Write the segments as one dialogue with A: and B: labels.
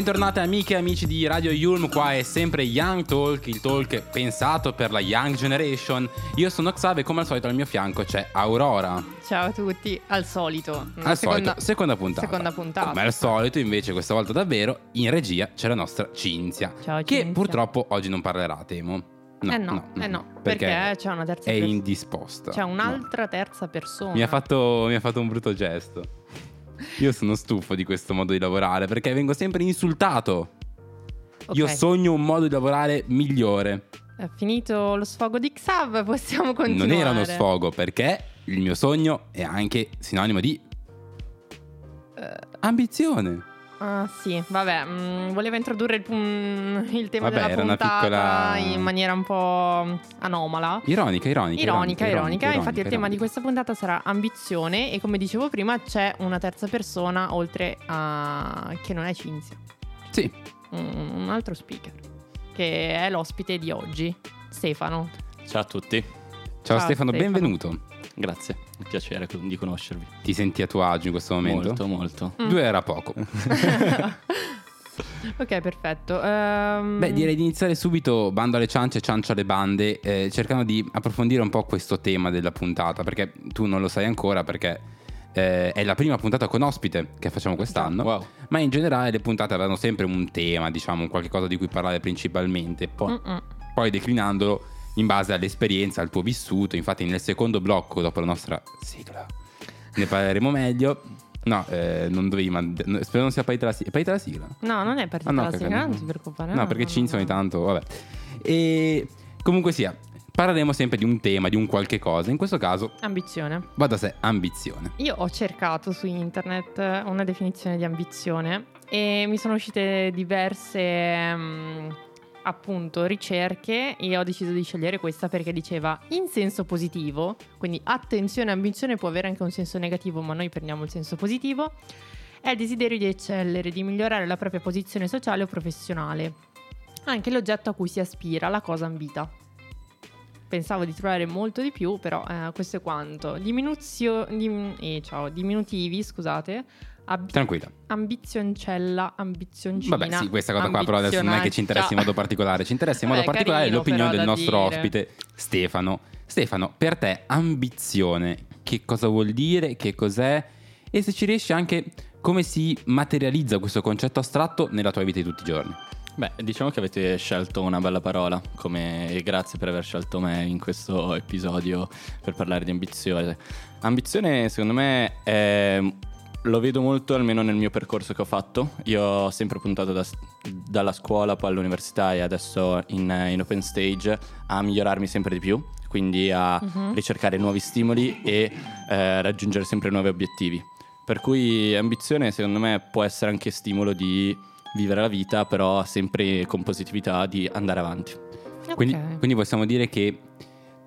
A: Bentornate amiche e amici di Radio Yulm, qua è sempre Young Talk, il talk pensato per la Young Generation. Io sono Xav e come al solito al mio fianco c'è Aurora.
B: Ciao a tutti, al solito.
A: Al seconda, solito, seconda puntata.
B: Seconda puntata.
A: Come al solito, invece, questa volta davvero, in regia c'è la nostra Cinzia.
B: Ciao
A: Che
B: Cinzia.
A: purtroppo oggi non parlerà, temo. No,
B: eh no, eh no,
A: perché,
B: perché c'è una terza
A: è
B: persona.
A: indisposta.
B: C'è
A: No.
B: un'altra terza persona.
A: Mi ha, fatto, mi ha fatto un brutto gesto. Io sono stufo di questo modo di lavorare perché vengo sempre insultato.
B: Ok,
A: Io sogno un modo di lavorare migliore.
B: È finito lo sfogo di Xav, possiamo continuare.
A: Non era uno sfogo perché il mio sogno è anche sinonimo di
B: Eh,
A: ambizione.
B: Ah, sì, vabbè, mm, voleva introdurre il, mm, il tema
A: Vabbè,
B: della puntata
A: piccola-
B: in maniera un po' anomala.
A: Ironica, ironica.
B: Ironica, ironica, Infatti, il tema di
A: ironica.
B: questa puntata sarà ambizione. E come dicevo prima, c'è una terza persona oltre a. che non è Cinzia,
A: Sì,
B: un, un altro speaker, che è l'ospite di oggi, Stefano.
C: Ciao a tutti,
A: ciao,
B: Ciao,
A: Stefano,
B: Stefano.
A: benvenuto.
C: grazie, un piacere di conoscervi.
A: Ti senti a tuo agio in questo momento?
C: Molto, molto.
B: Mm.
A: Due era poco.
B: ok, perfetto. Ehm,
A: Beh, direi di iniziare subito, bando alle ciance, ciancio alle bande, eh, cercando di approfondire un po' questo tema della puntata, perché tu non lo sai ancora, perché eh, è la prima puntata con ospite che facciamo quest'anno,
C: Wow.
A: ma in generale le puntate avranno sempre un tema, diciamo, un qualche cosa di cui parlare principalmente, poi, poi declinandolo in base all'esperienza, al tuo vissuto, infatti nel secondo blocco, dopo la nostra sigla, ne parleremo meglio. No, eh, non dovevi mandare. Spero non sia partita la sigla. È partita la sigla?
B: No, non è partita
A: Ah, no,
B: la sigla, non ti preoccupare.
A: No, perché Cinzia ogni tanto, vabbè. E comunque sia, parleremo sempre di un tema, di un qualche cosa. In questo caso,
B: Ambizione.
A: va da sé, ambizione.
B: Io ho cercato su internet una definizione di ambizione e mi sono uscite diverse mm, appunto ricerche e ho deciso di scegliere questa perché diceva in senso positivo, quindi attenzione, ambizione può avere anche un senso negativo, ma noi prendiamo il senso positivo, è il desiderio di eccellere, di migliorare la propria posizione sociale o professionale, anche l'oggetto a cui si aspira, la cosa ambita. Pensavo di trovare molto di più, però eh, questo è quanto. Diminuzio, dim- eh, ciao, diminutivi, scusate. Ab-
A: Tranquilla.
B: ambizioncella, ambizioncina.
A: Vabbè, sì, questa cosa qua però adesso non è che ci interessi in modo particolare. Ci interessa in modo
B: Vabbè,
A: particolare
B: carino,
A: l'opinione del nostro
B: dire.
A: ospite, Stefano. Stefano, per te ambizione, che cosa vuol dire? Che cos'è? E se ci riesci anche come si materializza questo concetto astratto nella tua vita di tutti i giorni?
C: Beh, diciamo che avete scelto una bella parola, come e grazie per aver scelto me in questo episodio per parlare di ambizione. Ambizione, secondo me, è- lo vedo molto almeno nel mio percorso che ho fatto. Io ho sempre puntato da- dalla scuola, poi all'università e adesso in, in open stage a migliorarmi sempre di più, quindi a
B: Mhm.
C: ricercare nuovi stimoli e eh, raggiungere sempre nuovi obiettivi. Per cui ambizione secondo me può essere anche stimolo di vivere la vita, però sempre con positività di andare avanti.
B: Ok.
A: Quindi, quindi possiamo dire che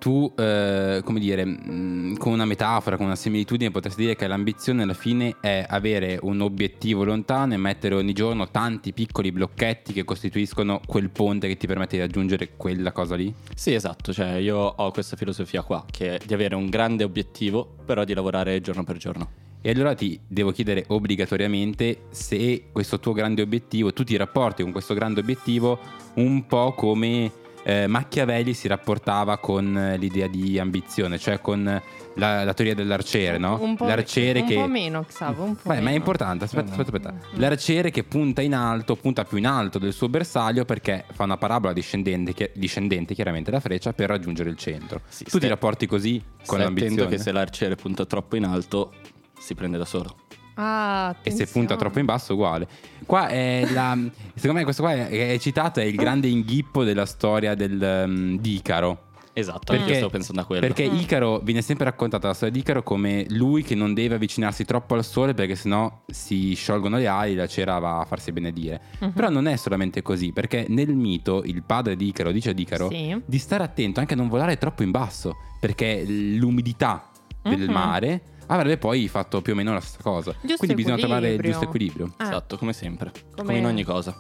A: tu, eh, come dire, mh, con una metafora, con una similitudine, potresti dire che l'ambizione alla fine è avere un obiettivo lontano e mettere ogni giorno tanti piccoli blocchetti che costituiscono quel ponte che ti permette di raggiungere quella cosa lì?
C: Sì, esatto, cioè io ho questa filosofia qua, che è di avere un grande obiettivo, però di lavorare giorno per giorno.
A: E allora ti devo chiedere obbligatoriamente se questo tuo grande obiettivo, tu ti rapporti con questo grande obiettivo un po' come eh, Machiavelli si rapportava con eh, l'idea di ambizione, cioè con la, la teoria dell'arciere, no?
B: Un po',
A: L'arciere
B: un
A: che...
B: po' meno, Xavo, un po'
A: Vai, ma è
B: meno.
A: importante, aspetta, aspetta, aspetta. L'arciere che punta in alto, punta più in alto del suo bersaglio perché fa una parabola discendente, chi- discendente chiaramente la freccia per raggiungere il centro.
C: Sì,
A: tu ti
C: stai-
A: rapporti così con
C: Stai attento
A: l'ambizione?
C: che se l'arciere punta troppo in alto, si prende da solo.
B: Ah,
A: E se punta troppo in basso, uguale. Qua è la. Secondo me, questo qua è, è citato, è il grande inghippo della storia del, um, di Icaro.
C: Esatto,
A: Perché-
C: io stavo pensando a quello.
A: Perché. Icaro viene sempre raccontata la storia di Icaro come lui che non deve avvicinarsi troppo al sole perché sennò si sciolgono le ali e la cera va a farsi benedire.
B: Mhm.
A: Però non è solamente così, perché nel mito il padre di Icaro dice ad Icaro
B: Sì.
A: di stare attento anche a non volare troppo in basso, perché l'umidità del
B: Mhm.
A: mare avrebbe poi fatto più o meno la stessa cosa.
B: Giusto
A: Quindi bisogna trovare il giusto equilibrio.
B: Ah,
C: Esatto, come sempre.
B: Come-
C: Come in ogni cosa.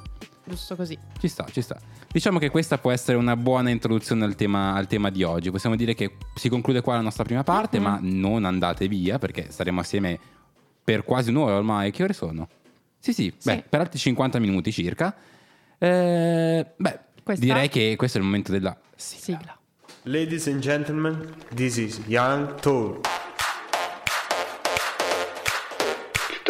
B: Giusto così.
A: Ci sta, ci sta. Diciamo che questa può essere una buona introduzione al tema, al tema di oggi. Possiamo dire che si conclude qua la nostra prima parte,
B: Mhm.
A: ma non andate via perché saremo assieme per quasi un'ora ormai. Che ore sono? Sì, sì, beh,
B: Sì.
A: per altri 50 minuti circa. Eh, beh,
B: Questa?
A: direi che questo è il momento della sigla.
B: Sigla.
D: Ladies and gentlemen, this is Young Talk.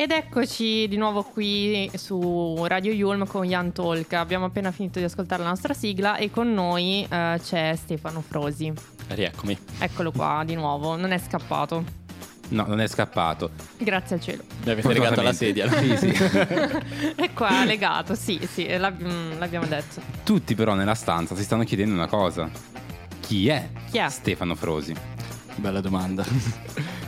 B: Ed eccoci di nuovo qui su Radio Yulm con Jan Talk. Abbiamo appena finito di ascoltare la nostra sigla e con noi eh, c'è Stefano Frosi.
C: Rieccomi.
B: Eccolo qua di nuovo, non è scappato.
A: No, non è scappato.
B: Grazie al cielo.
C: Mi avete legato alla sedia.
A: Sì, sì.
B: è qua legato, sì, sì, l'ab- mm, l'abbiamo detto.
A: Tutti però nella stanza si stanno chiedendo una cosa. Chi è,
B: Chi è?
A: Stefano Frosi?
C: Bella domanda.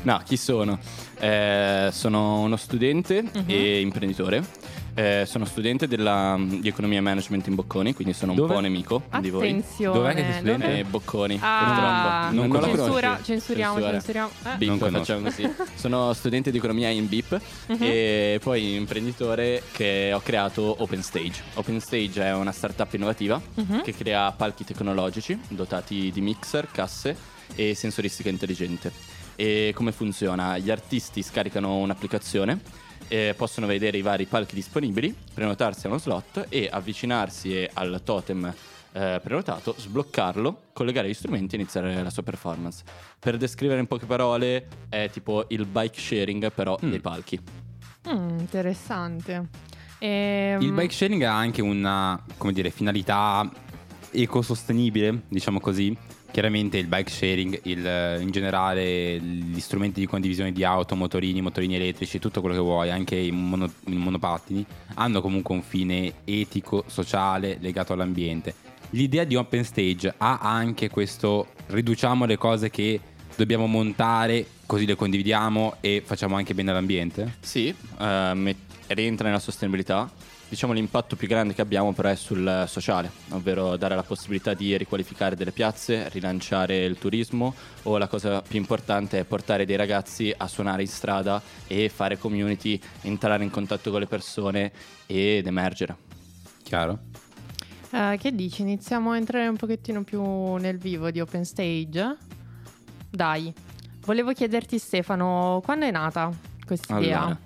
C: No, chi sono? Eh, sono uno studente
B: Mhm.
C: e imprenditore. Eh, sono studente della, di economia e management in Bocconi, quindi sono un
A: Dove?
C: po' nemico di voi.
B: Attenzione.
A: Dov'è che sei studente?
C: Eh, Bocconi,
B: Ah.
C: Non, non la
B: censura, censuriamo,
C: Censura.
B: censuriamo. Eh.
C: Bip,
A: Non conosco.
C: facciamo così. Sono studente di economia in BIP
B: Mhm.
C: e poi imprenditore che ho creato OpenStage. OpenStage è una startup innovativa
B: Mhm.
C: che crea palchi tecnologici dotati di mixer, casse e sensoristica intelligente. E come funziona? Gli artisti scaricano un'applicazione, eh, possono vedere i vari palchi disponibili, prenotarsi a uno slot e avvicinarsi al totem eh, prenotato, sbloccarlo, collegare gli strumenti e iniziare la sua performance. Per descrivere in poche parole è tipo il bike sharing però
A: Mm.
C: dei palchi.
B: Mm, interessante. Ehm,
A: Il bike sharing ha anche una, come dire, finalità ecosostenibile, diciamo così. Chiaramente il bike sharing, il- in generale gli strumenti di condivisione di auto, motorini, motorini elettrici, tutto quello che vuoi, anche i, mono- i monopattini, hanno comunque un fine etico, sociale, legato all'ambiente. L'idea di Open Stage ha anche questo, riduciamo le cose che dobbiamo montare, così le condividiamo e facciamo anche bene all'ambiente?
C: Sì, eh, rientra nella sostenibilità. Diciamo l'impatto più grande che abbiamo però è sul sociale, ovvero dare la possibilità di riqualificare delle piazze, rilanciare il turismo o la cosa più importante è portare dei ragazzi a suonare in strada e fare community, entrare in contatto con le persone ed emergere.
A: Chiaro?
B: eh, che dici? Iniziamo a entrare un pochettino più nel vivo di Open Stage? Dai. Volevo chiederti Stefano, quando è nata questa idea?
C: Allora,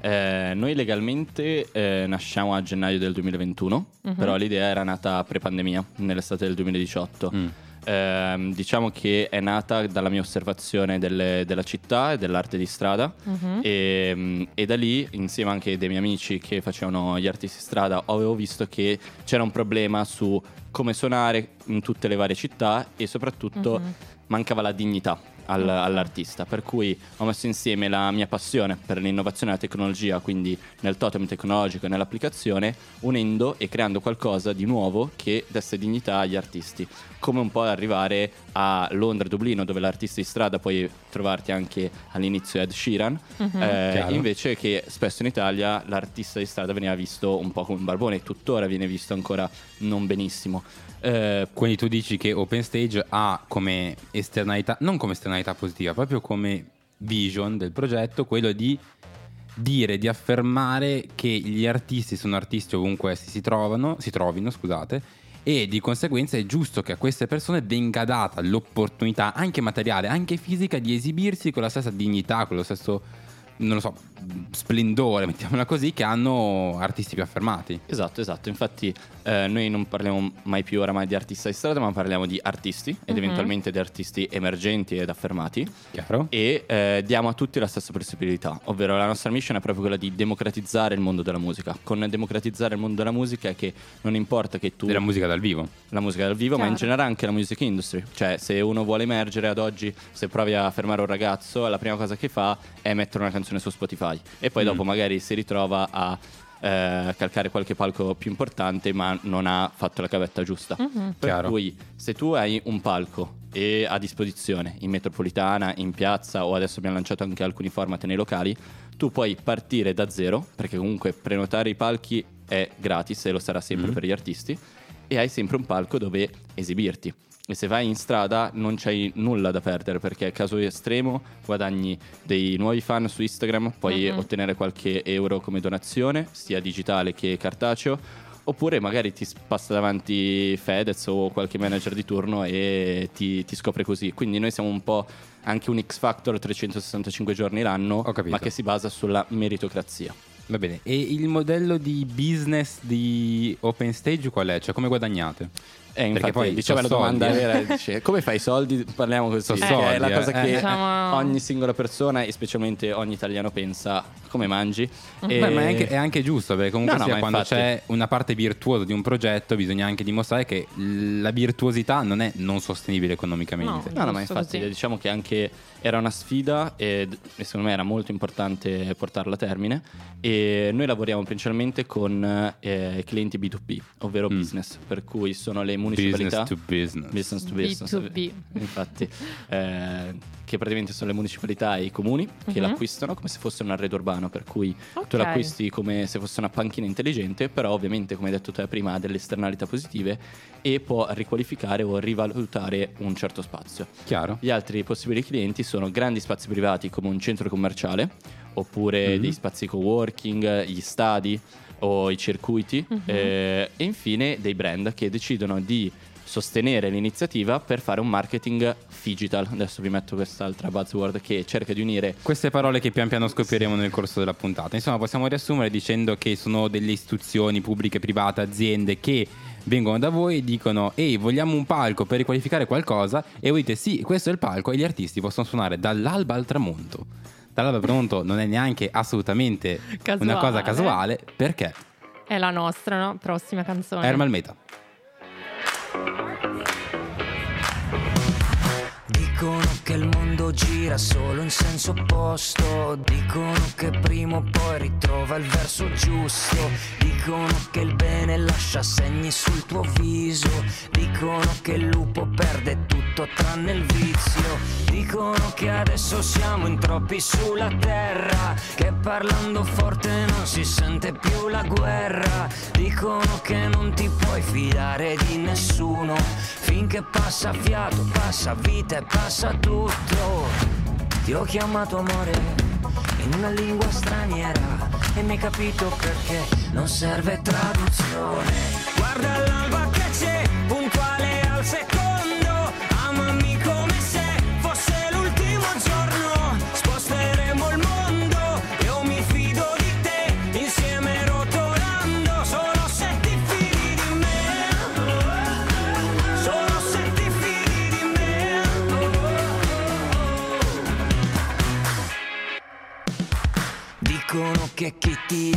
C: eh, noi legalmente eh, nasciamo a gennaio del 2021,
B: Mhm.
C: però l'idea era nata pre-pandemia, nell'estate del 2018.
A: Mm.
C: Ehm, diciamo che è nata dalla mia osservazione delle- della città e dell'arte di strada
B: Mhm.
C: e, mm, e da lì, insieme anche dei miei amici che facevano gli artisti di strada, avevo visto che c'era un problema su come suonare in tutte le varie città e soprattutto
B: Mhm.
C: mancava la dignità al- all'artista. Per cui ho messo insieme la mia passione per l'innovazione e la tecnologia, quindi nel totem tecnologico e nell'applicazione, unendo e creando qualcosa di nuovo che desse dignità agli artisti. Come un po' arrivare a Londra e Dublino, dove l'artista di strada puoi trovarti anche all'inizio Ed Sheeran,
B: Mhm.
C: eh, invece che spesso in Italia l'artista di strada veniva visto un po' come un barbone, e tuttora viene visto ancora non benissimo. Eh,
A: Quindi tu dici che OpenStage ha come esternalità, non come esternalità positiva, proprio come vision del progetto, quello di dire, di affermare che gli artisti sono artisti ovunque essi si trovano, si trovino, scusate, e di conseguenza è giusto che a queste persone venga data l'opportunità, anche materiale, anche fisica, di esibirsi con la stessa dignità, con lo stesso, non lo so, splendore, mettiamola così, che hanno artisti più affermati.
C: Esatto, esatto. Infatti, eh, noi non parliamo mai più oramai di artista di strada, ma parliamo di artisti ed
B: Mhm.
C: eventualmente di artisti emergenti ed affermati.
A: Chiaro?
C: E eh, diamo a tutti la stessa possibilità, ovvero la nostra mission è proprio quella di democratizzare il mondo della musica. Con democratizzare il mondo della musica è che non importa che tu
A: Della musica dal vivo.
C: la musica dal vivo, ma in
B: Chiaro.
C: generale anche la music industry. Cioè, se uno vuole emergere ad oggi, se provi a fermare un ragazzo, la prima cosa che fa è mettere una canzone su Spotify. E poi
A: Mm.
C: dopo magari si ritrova a eh, calcare qualche palco più importante, ma non ha fatto la cavetta giusta.
B: Mhm.
C: Per
A: Chiaro.
C: cui, se tu hai un palco e a disposizione in metropolitana, in piazza o adesso abbiamo lanciato anche alcuni format nei locali, tu puoi partire da zero, perché comunque prenotare i palchi è gratis e lo sarà sempre
A: Mm.
C: per gli artisti, e hai sempre un palco dove esibirti. E se vai in strada non c'hai nulla da perdere perché caso estremo guadagni dei nuovi fan su Instagram, puoi
B: Mhm.
C: ottenere qualche euro come donazione, sia digitale che cartaceo, oppure magari ti passa davanti Fedez o qualche manager di turno e ti, ti scopre così. Quindi noi siamo un po' anche un X Factor 365 giorni l'anno, ma che si basa sulla meritocrazia.
A: Va bene, e il modello di business di Open Stage qual è? Cioè come guadagnate?
C: Eh, infatti,
A: poi
C: diceva la
A: so soldi,
C: domanda
A: eh.
C: vera, dice, come fai i soldi? Parliamo così, che
A: soldi,
C: è la
A: eh.
C: cosa che
A: Eh.
B: Diciamo-
C: ogni singola persona e specialmente ogni italiano pensa, come mangi? E-
A: Beh, ma è anche, è anche giusto, perché comunque
C: No, no,
A: sia
C: ma
A: quando
C: infatti-
A: c'è una parte virtuosa di un progetto bisogna anche dimostrare che la virtuosità non è non sostenibile economicamente.
C: No, no, ma
B: Giusto
C: infatti
B: così.
C: diciamo che anche era una sfida e, e secondo me era molto importante portarla a termine e noi lavoriamo principalmente con eh, clienti B2B, ovvero
A: Mm.
C: business, per cui sono le municipalità
A: Business to business.
C: business to business
B: B2B.
C: infatti eh, che praticamente sono le municipalità e i comuni che
B: Mhm.
C: l'acquistano come se fosse un arredo urbano per cui
B: Ok.
C: tu l'acquisti come se fosse una panchina intelligente però ovviamente come hai detto te prima ha delle esternalità positive e può riqualificare o rivalutare un certo spazio
A: Chiaro?
C: gli altri possibili clienti sono grandi spazi privati come un centro commerciale oppure
A: Mhm.
C: dei spazi co-working, gli stadi o i circuiti
B: Mhm.
C: eh, e infine dei brand che decidono di sostenere l'iniziativa per fare un marketing digital. Adesso vi metto quest'altra buzzword che cerca di unire
A: Queste parole che pian piano scopriremo nel corso della puntata. Insomma, possiamo riassumere dicendo che sono delle istituzioni pubbliche, private, aziende che vengono da voi e dicono ehi vogliamo un palco per riqualificare qualcosa e voi dite sì questo è il palco e gli artisti possono suonare dall'alba al tramonto dall'alba al tramonto non è neanche assolutamente una cosa
B: Casuale.
A: casuale perché
B: È la nostra, no? Prossima canzone.
A: Ermal Meta
E: Dicono che il mondo gira solo in senso opposto. Dicono che prima o poi ritrova il verso giusto. Dicono che il bene lascia segni sul tuo viso. Dicono che il lupo perde tutto tranne il vizio. Dicono che adesso siamo in troppi sulla terra. Che parlando forte non si sente più la guerra. Dicono che non ti puoi fidare di nessuno. Finché passa fiato, passa vita e passa tutto. Ti ho chiamato amore in una lingua straniera e mi hai capito perché non serve traduzione. Guarda l'alba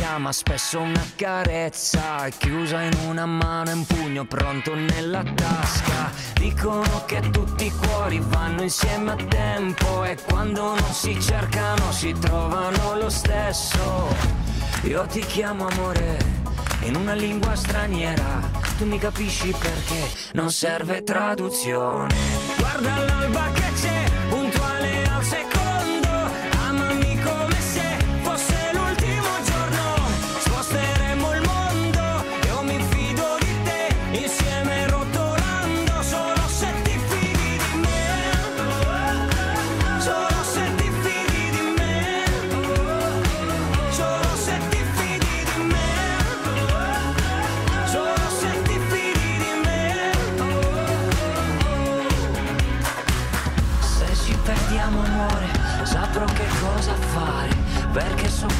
E: chi ti ama spesso una carezza chiusa in una mano e un pugno pronto nella tasca. Dicono che tutti i cuori vanno insieme a tempo e quando non si cercano si trovano lo stesso. Io ti chiamo amore in una lingua straniera, tu mi capisci perché non serve traduzione. Guarda l'alba che c'è,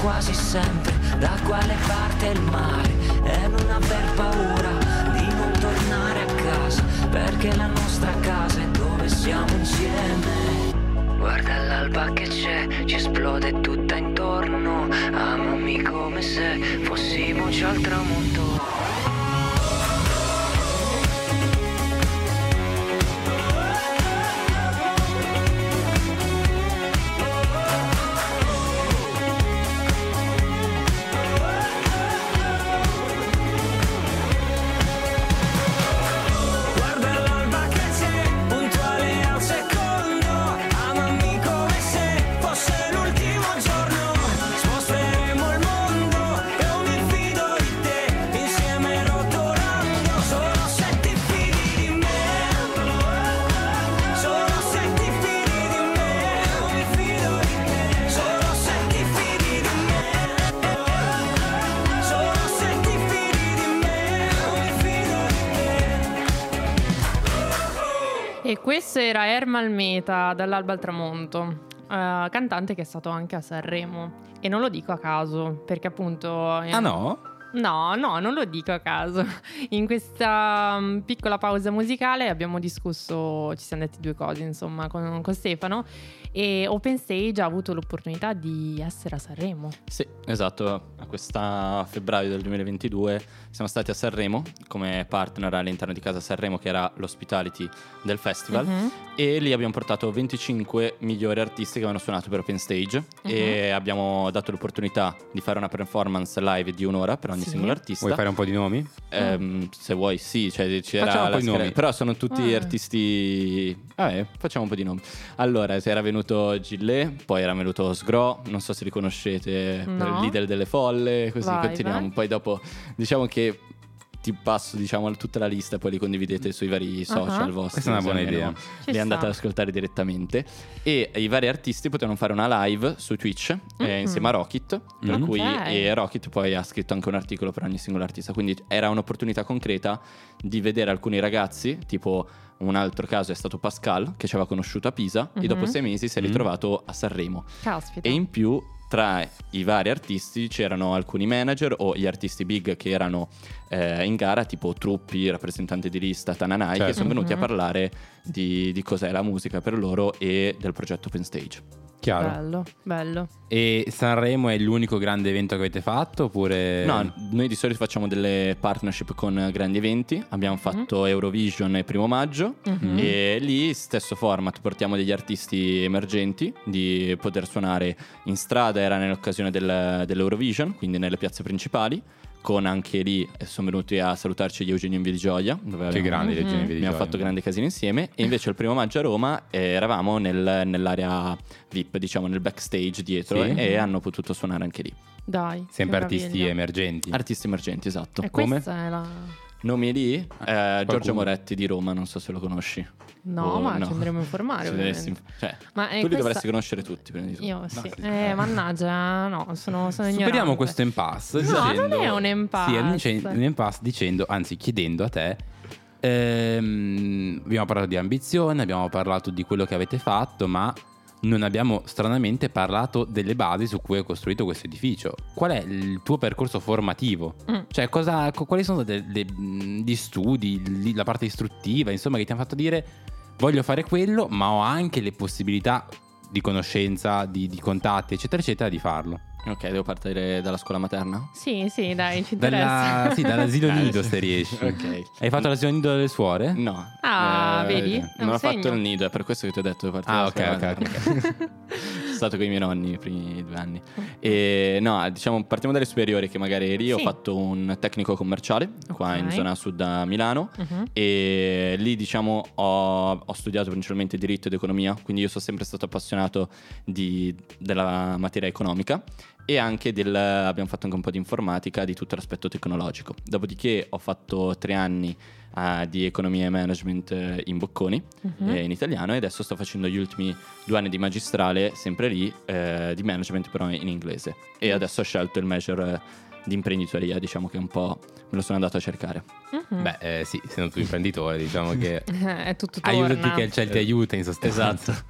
E: quasi sempre da quale parte il mare. E non aver paura di non tornare a casa. Perché la nostra casa è dove siamo insieme. Guarda l'alba che c'è, ci esplode tutta intorno. Amami come se fossimo già al tramonto.
B: Questo era Ermal Meta dall'alba al tramonto, eh, cantante che è stato anche a Sanremo. E non lo dico a caso, perché appunto...
A: Ah no?
B: No, no, non lo dico a caso. In questa mm, piccola pausa musicale abbiamo discusso, ci siamo detti due cose, insomma, con, con Stefano. E Open Stage ha avuto l'opportunità di essere a Sanremo.
C: Sì, esatto. A questa febbraio del 2022 siamo stati a Sanremo come partner all'interno di Casa Sanremo, che era l'hospitality del festival.
B: Mhm.
C: E lì abbiamo portato 25 migliori artisti che avevano suonato per Open Stage e abbiamo dato l'opportunità di fare una performance live di un'ora per ogni
B: Sì.
C: singolo artista.
A: Vuoi fare un po' di nomi?
C: Ehm, se vuoi, sì, cioè, c'era
A: Facciamo un
C: la
A: po' di
C: scheda-
A: nomi.
C: Però sono tutti
B: Ah.
C: artisti. Vabbè, facciamo un po' di nomi. Allora, era venuto Gillet, poi era venuto Sgro, non so se li conoscete,
B: No.
C: il leader delle folle, così
B: Vai,
C: continuiamo.
B: vai.
C: Poi dopo, diciamo che ti passo diciamo tutta la lista, poi li condividete sui vari social
B: Ah.
C: vostri.
A: Questa è una buona idea.
B: Ci
C: Li andate ad ascoltare direttamente. E i vari artisti potevano fare una live su Twitch eh,
B: Mhm.
C: insieme a Rocket. Per
A: Mhm.
C: cui
B: Ok.
C: e Rocket poi ha scritto anche un articolo per ogni singolo artista. Quindi era un'opportunità concreta di vedere alcuni ragazzi, tipo un altro caso è stato Pascal, che ci aveva conosciuto a Pisa,
B: Mhm.
C: e dopo sei mesi si è
A: Mhm.
C: ritrovato a Sanremo.
B: Caspita.
C: E in più, tra i vari artisti c'erano alcuni manager o gli artisti big che erano eh, in gara, tipo Truppi, rappresentante di lista, Tananai,
A: Certo.
C: che sono venuti
B: Mhm.
C: a parlare di, di cos'è la musica per loro e del progetto Open Stage.
A: Chiaro.
B: Bello, bello.
A: E Sanremo è l'unico grande evento che avete fatto oppure...
C: No, noi di solito facciamo delle partnership con grandi eventi. Abbiamo fatto Eurovision il primo maggio
B: Mhm.
C: e lì stesso format, portiamo degli artisti emergenti di poter suonare in strada, era nell'occasione del- dell'Eurovision, quindi nelle piazze principali. Con anche lì eh, sono venuti a salutarci gli Eugenio in Via di Gioia. Dove
A: Che grandi
B: Mhm.
A: Gene Via di
C: Abbiamo fatto grandi casini insieme. E invece il primo maggio a Roma eh, eravamo nel- nell'area VIP, diciamo nel backstage dietro,
A: Sì.
C: e, e hanno potuto suonare anche lì.
B: Dai.
A: Sempre artisti
B: meraviglia.
A: emergenti.
C: Artisti emergenti, esatto.
B: E
A: Come?
B: questa è la...
C: Nomi lì? Eh, Giorgio
A: qualcuno.
C: Moretti di Roma, non so se lo conosci.
B: No,
C: Oh,
B: ma
C: no.
B: ci andremo a informare.
C: Dovresti- cioè,
B: Ma eh,
C: tu li
B: questa-
C: dovresti conoscere tutti prima di tutto.
B: Io sì.
A: sì.
B: Eh, mannaggia, no, sono, sono ignorante.
A: Superiamo questo impasse.
B: No,
A: dicendo-
B: non è un impasse.
A: Sì, è un impasse dicendo, anzi chiedendo a te. ehm, abbiamo parlato di ambizione, abbiamo parlato di quello che avete fatto, ma non abbiamo stranamente parlato delle basi su cui è costruito questo edificio. Qual è il tuo percorso formativo?
B: Mm.
A: Cioè, cosa, co- quali sono gli studi, la parte istruttiva, insomma, che ti hanno fatto dire voglio fare quello, ma ho anche le possibilità di conoscenza, di, di contatti, eccetera, eccetera, di farlo.
C: Ok, devo partire dalla scuola materna?
B: Sì, sì, dai, ci interessa.
A: Dalla, sì, dall'asilo
C: Eh,
A: nido se riesci.
C: Ok.
A: Hai fatto l'asilo nido delle suore?
C: No.
B: Ah, vedi? È
C: Non
B: un
C: ho fatto
B: segno.
C: il nido, è per questo che ti ho detto di partire
A: Ah,
C: dalla
A: ok,
C: scuola
A: ok,
C: materna. Sono stato con i miei nonni i primi due anni. E no, diciamo, partiamo dalle superiori che magari eri. Io
B: Sì.
C: ho fatto un tecnico commerciale qua in
B: Ok.
C: zona sud a Milano.
B: Mhm.
C: E lì diciamo ho, ho studiato principalmente diritto ed economia, quindi io sono sempre stato appassionato di- della materia economica e anche del, abbiamo fatto anche un po' di informatica, di tutto l'aspetto tecnologico. Dopodiché ho fatto tre anni eh, di economia e management eh, in Bocconi,
B: Mhm.
C: eh, in italiano, e adesso sto facendo gli ultimi due anni di magistrale, sempre lì, eh, di management però in inglese. E adesso ho scelto il major eh, di imprenditoria, diciamo che un po' me lo sono andato a cercare.
B: Mhm.
A: Beh, eh, sì, essendo tu imprenditore, diciamo che
B: è tutto torna.
A: aiutati che il ciel ti aiuta in sostanza.
C: Esatto.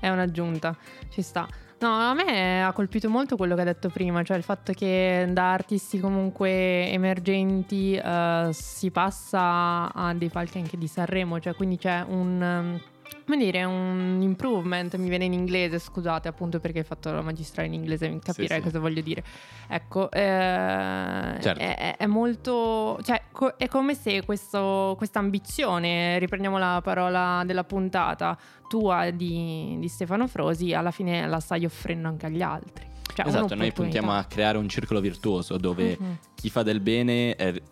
B: È un'aggiunta, ci sta. No, a me ha colpito molto quello che hai detto prima, cioè il fatto che da artisti comunque emergenti eh, si passa a dei palchi anche di Sanremo, cioè quindi c'è un... um, come dire, un improvement, mi viene in inglese, scusate, appunto perché hai fatto la magistrale in inglese, capirei
C: sì.
B: cosa voglio dire. Ecco, eh,
A: Certo.
B: è, è- molto, cioè co- è come se questa ambizione, riprendiamo la parola della puntata, tua di, di Stefano Frosi, alla fine la stai offrendo anche agli altri. Cioè,
C: Esatto, noi puntiamo a creare un circolo virtuoso dove
B: Mhm.
C: chi fa del bene eh,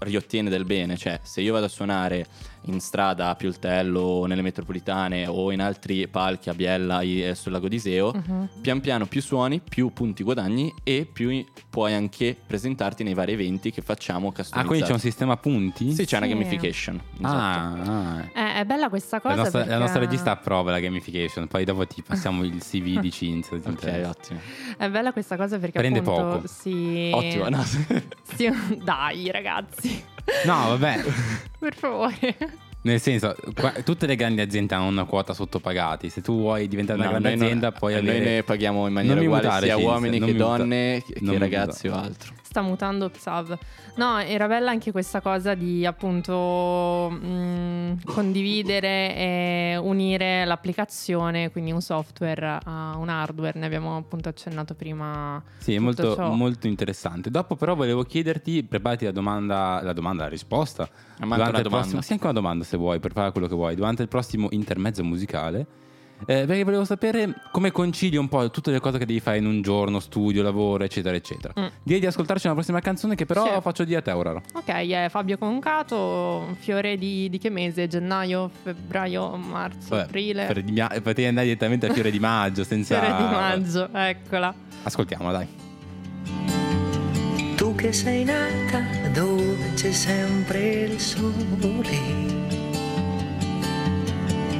C: riottiene del bene, cioè se io vado a suonare in strada a Pioltello o nelle metropolitane o in altri palchi a Biella eh, sul lago d'Iseo,
B: Mhm.
C: pian piano più suoni, più punti guadagni e più puoi anche presentarti nei vari eventi che facciamo
A: Ah,
C: customizzati.
A: quindi c'è un sistema a punti?
C: Sì, c'è una
B: Sì.
C: gamification. esatto.
A: Ah, ah.
B: Eh, è bella questa cosa.
A: La nostra,
B: perché
A: la nostra regista approva la gamification, poi dopo ti passiamo il CV di Cinzia.
C: Ok, ottimo.
B: È bella questa cosa perché
A: Prende
B: appunto
A: poco.
B: si...
C: Ottimo, no?
B: si- Dai ragazzi,
A: No, vabbè.
B: per favore.
A: Nel senso, qua- tutte le grandi aziende hanno una quota sottopagati. Se tu vuoi diventare una
C: No,
A: grande
C: non-
A: azienda, puoi
C: noi
A: avere.
C: ne paghiamo in maniera
A: Non
C: uguale
A: mutare,
C: sia uomini
A: non
C: che donne che
A: non
C: ragazzi o altro.
B: Sta mutando Psav. No, era bella anche questa cosa di appunto mh, condividere e unire l'applicazione, quindi un software a un hardware. Ne abbiamo appunto accennato prima.
A: Sì, è molto, molto interessante. Dopo, però, volevo chiederti: preparati la domanda, la domanda, la risposta.
C: Manca una
A: il
C: domanda.
A: prossimo, sì, anche una domanda se vuoi, per fare quello che vuoi. Durante il prossimo intermezzo musicale. Eh, perché volevo sapere come concili un po' tutte le cose che devi fare in un giorno, studio, lavoro, eccetera, eccetera.
B: Mm.
A: Direi di ascoltarci una prossima canzone che però
B: Sì.
A: faccio dire a te ora.
B: Ok, è Fabio Concato, fiore di, di che mese? Gennaio, febbraio, marzo,
A: Vabbè,
B: aprile?
A: di mia- potevi andare direttamente a Fiore di Maggio senza...
B: Fiore di maggio, eccola.
A: Ascoltiamola, dai.
F: Tu che sei nata dove c'è sempre il sole,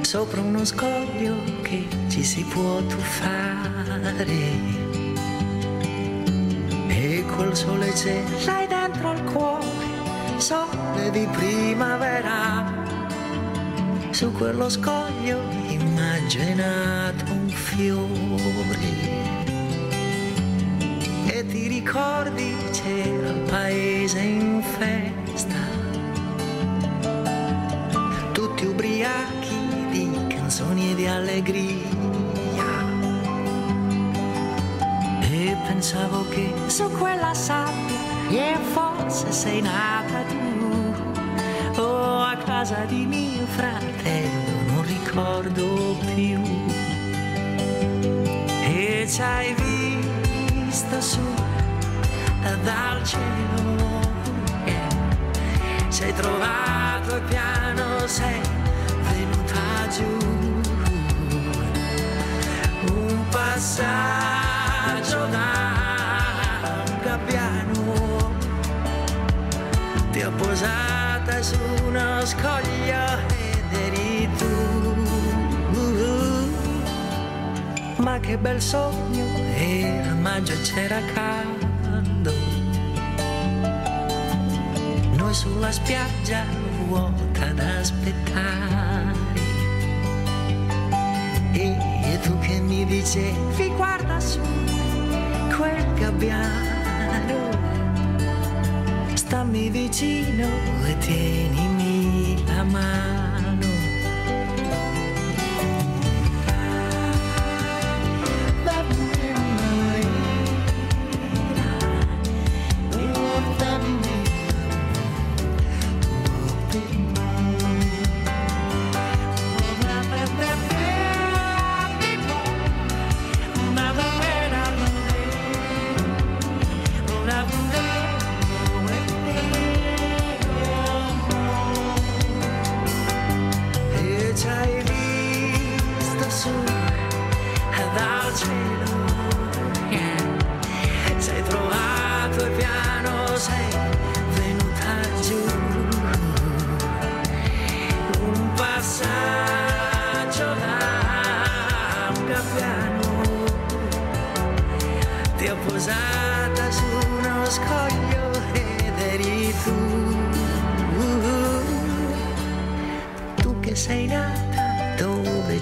F: sopra uno scoglio che ci si può tuffare. E quel sole c'è, l'hai dentro al cuore, sole di primavera. Su quello scoglio immaginato un fiore e ti ricordi c'era il paese in festa, tutti ubriachi canzoni di allegria. E pensavo che su quella sabbia, e forse sei nata tu, o a casa di mio fratello, non ricordo più. E ci hai visto su dal cielo. Sei trovato il piano sei venuta giù passaggio da un gabbiano. Ti ho posata su uno scoglio ed eri tu. Ma che bel sogno era maggio c'era caldo. Noi sulla spiaggia vuota ad aspettare tu che mi dicevi guarda su quel gabbiano. Stammi vicino e tienimi la mano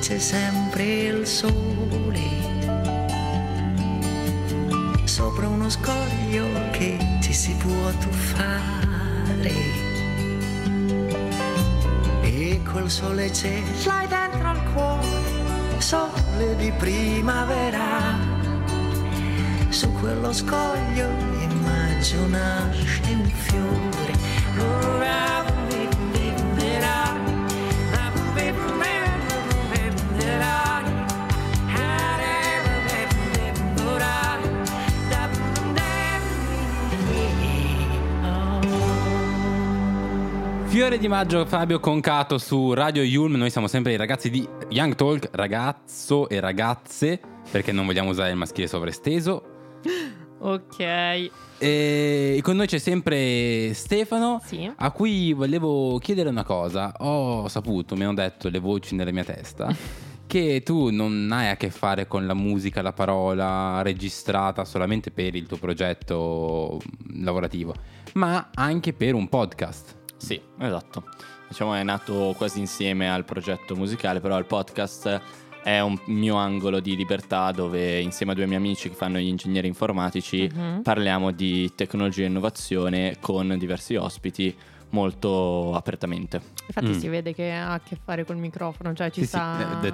F: c'è sempre il sole, sopra uno scoglio che ci si può tuffare. E col sole c'è, l'hai dentro al cuore, sole di primavera. Su quello scoglio immagino nasce un fiore.
A: Fiore di maggio Fabio Concato su Radio Yulm. Noi siamo sempre i ragazzi di Young Talk, ragazzo e ragazze, perché non vogliamo usare il maschile sovraesteso.
B: Ok.
A: E con noi c'è sempre Stefano,
B: Sì.
A: a cui volevo chiedere una cosa. Ho saputo, mi hanno detto le voci nella mia testa, che tu non hai a che fare con la musica, la parola registrata solamente per il tuo progetto lavorativo, ma anche per un podcast.
C: Sì, esatto. diciamo è nato quasi insieme al progetto musicale, però il podcast è un mio angolo di libertà dove insieme a due miei amici che fanno gli ingegneri informatici
B: Mhm.
C: parliamo di tecnologia e innovazione con diversi ospiti molto apertamente.
B: Infatti
A: Mm.
B: si vede che ha a che fare col microfono, cioè ci
A: Sì, sì,
B: sa
A: eh,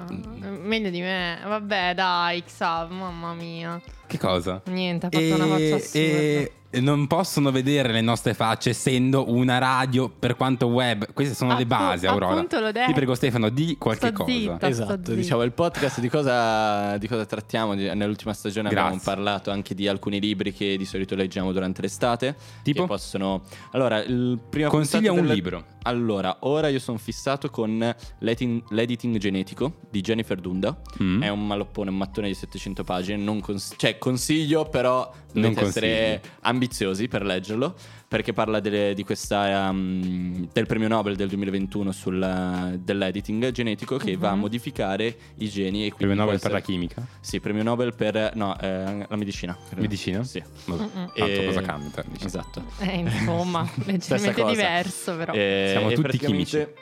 B: meglio di me. Vabbè, dai, Xav, mamma mia.
A: Che cosa?
B: Niente, ha fatto una faccia assurda.
A: e non possono vedere le nostre facce essendo una radio per quanto web. Queste sono le
B: Appu-
A: basi, Aurora.
B: appunto l'ho detto.
A: Ti prego Stefano, di qualche
B: Sto
A: cosa.
B: zitta.
C: Esatto, diciamo il podcast di cosa, di cosa trattiamo? Nell'ultima stagione abbiamo
A: Grazie.
C: parlato anche di alcuni libri che di solito leggiamo durante l'estate.
A: Tipo?
C: Che possono... Allora, il primo
A: Consiglia un
C: puntata
A: libro.
C: Allora, ora io sono fissato con l'editing, genetico di Jennifer Dunda.
A: Mm.
C: È un maloppone, un mattone di 700 pagine. Non cons- cioè, consiglio, però dovete essere ambiziosi per leggerlo. Perché parla delle- di questa, um, del premio Nobel del 2021 sul, dell'editing genetico che va a modificare i geni. E
A: Premio Nobel
C: può
A: per la
C: essere-
A: chimica?
C: Sì, premio Nobel per no, eh, la medicina. credo.
A: Medicina?
C: Sì.
A: Ma tanto
C: E-
A: cosa cambia?
C: Esatto.
B: Eh, insomma, leggermente diverso però.
C: Eh,
A: Siamo
C: e
A: tutti
C: praticamente,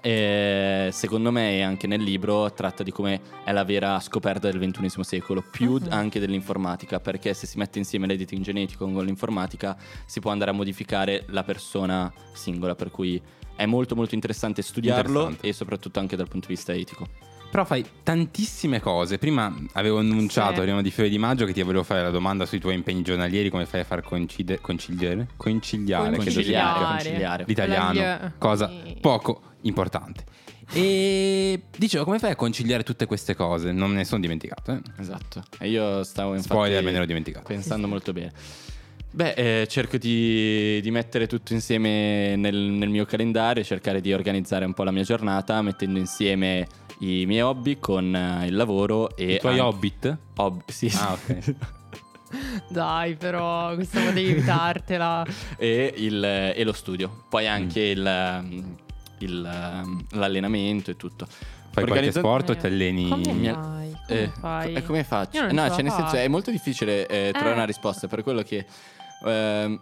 C: eh, secondo me, e anche nel libro, tratta di come è la vera scoperta del XXI secolo, più
B: Mhm.
C: anche dell'informatica, perché se si mette insieme l'editing genetico con l'informatica si può andare a modificare la persona singola, per cui è molto molto interessante studiarlo
A: Interessante.
C: e soprattutto anche dal punto di vista etico.
A: Però fai tantissime cose. Prima avevo annunciato,
B: Sì.
A: prima di Fiore di Maggio, che ti volevo fare la domanda sui tuoi impegni giornalieri, come fai a far coincide- conciliare? Conciliare,
B: Conciliare.
C: conciliare.
A: L'italiano, cosa poco importante. E dicevo, come fai a conciliare tutte queste cose? Non me ne sono dimenticato. Eh?
C: Esatto. E io stavo infatti
A: Spoiler, me ne ero dimenticato.
C: pensando molto bene. Beh, eh, cerco di, di mettere tutto insieme nel, nel mio calendario, cercare di organizzare un po' la mia giornata, mettendo insieme i miei hobby con eh, il lavoro e...
A: I tuoi
C: anche-
A: hobbit?
C: Hobby, sì.
A: Ah, ok.
B: Dai, però, questa potevi evitartela.
C: e, il- e lo studio. Poi
A: Mm.
C: anche il, ehm, il, ehm, l'allenamento e tutto.
A: Fai qualche
C: Organizza-
A: sport o ti alleni?
B: Come fai? Come
C: Eh,
B: fai?
C: E come faccio? No, cioè, nel senso, è molto difficile eh, trovare
B: Eh.
C: una risposta per quello che. ehm,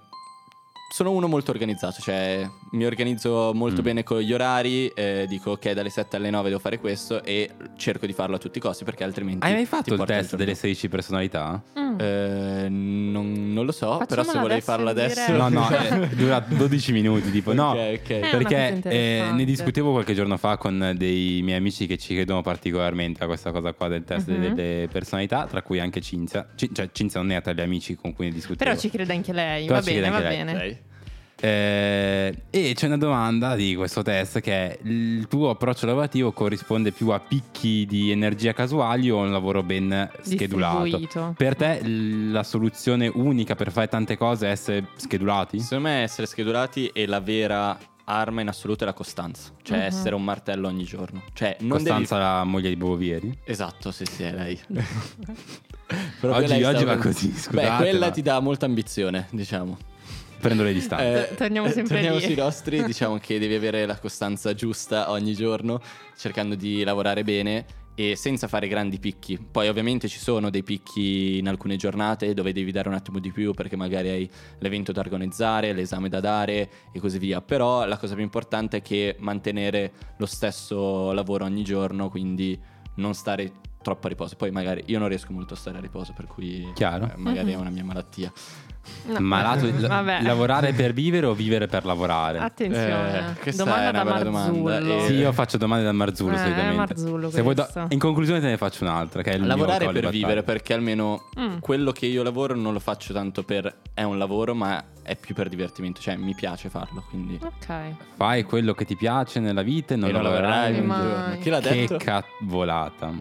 C: sono uno molto organizzato, cioè mi organizzo molto
A: Mm.
C: bene con gli orari, eh, dico ok dalle 7 alle 9 devo fare questo e cerco di farlo a tutti i costi perché altrimenti...
A: Hai mai fatto il test delle 16 personalità?
B: Mm.
C: Eh, non, non lo so, però se
B: Facciamola
C: volevi
B: adesso.
A: No, no, eh, dura 12 minuti, tipo no.
C: Ok, ok.
B: Eh,
A: Perché eh, ne discutevo qualche giorno fa con dei miei amici che ci credono particolarmente a questa cosa qua del test
B: Mhm.
A: delle personalità, tra cui anche Cinzia. Cin- cioè, Cinzia non è tra gli amici con cui ne discutevo.
B: Però ci crede anche lei.
A: Però
B: va bene, va
A: anche lei. Eh, e c'è una domanda di questo test che è il tuo approccio lavorativo corrisponde più a picchi di energia casuali o a un lavoro ben schedulato? Per te la soluzione unica per fare tante cose è essere schedulati?
C: Secondo me essere schedulati è la vera arma in assoluto è la costanza, cioè
B: Mhm.
C: essere un martello ogni giorno. Cioè, non
A: Costanza
C: devi...
A: la moglie di Bovieri?
C: Esatto, sì, sì, è lei.
A: Oggi-
C: lei
A: oggi
C: stava-
A: va così,
C: Beh,
A: scusate,
C: quella
A: ma-
C: ti dà molta ambizione, diciamo.
A: Prendo le distanze.
C: Eh,
B: torniamo sempre
C: torniamo
B: lì.
C: sui nostri, diciamo che devi avere la costanza giusta ogni giorno, cercando di lavorare bene e senza fare grandi picchi. Poi ovviamente ci sono dei picchi in alcune giornate dove devi dare un attimo di più perché magari hai l'evento da organizzare, l'esame da dare e così via. Però la cosa più importante è che mantenere lo stesso lavoro ogni giorno, quindi non stare troppo a riposo. Poi magari io non riesco molto a stare a riposo, per cui
A: Chiaro.
C: eh, magari
B: Mhm.
C: è una mia malattia.
B: No.
A: Malato, la- lavorare per vivere o vivere per lavorare?
B: Attenzione.
C: Eh,
B: domanda da Marzullo.
C: e-
A: Sì, io faccio domande da Marzullo
B: Eh,
A: solitamente.
B: Marzullo
A: Se vuoi
B: questo.
A: in conclusione te ne faccio un'altra, che è il
C: Lavorare per vivere, perché almeno
B: Mm.
C: quello che io lavoro non lo faccio tanto per è un lavoro, ma è più per divertimento, cioè mi piace farlo, quindi
B: Ok.
A: Fai quello che ti piace nella vita e non,
C: e non
A: lavorerai
B: mai.
C: giorno. Chi l'ha
A: Che
C: detto?
A: Secondo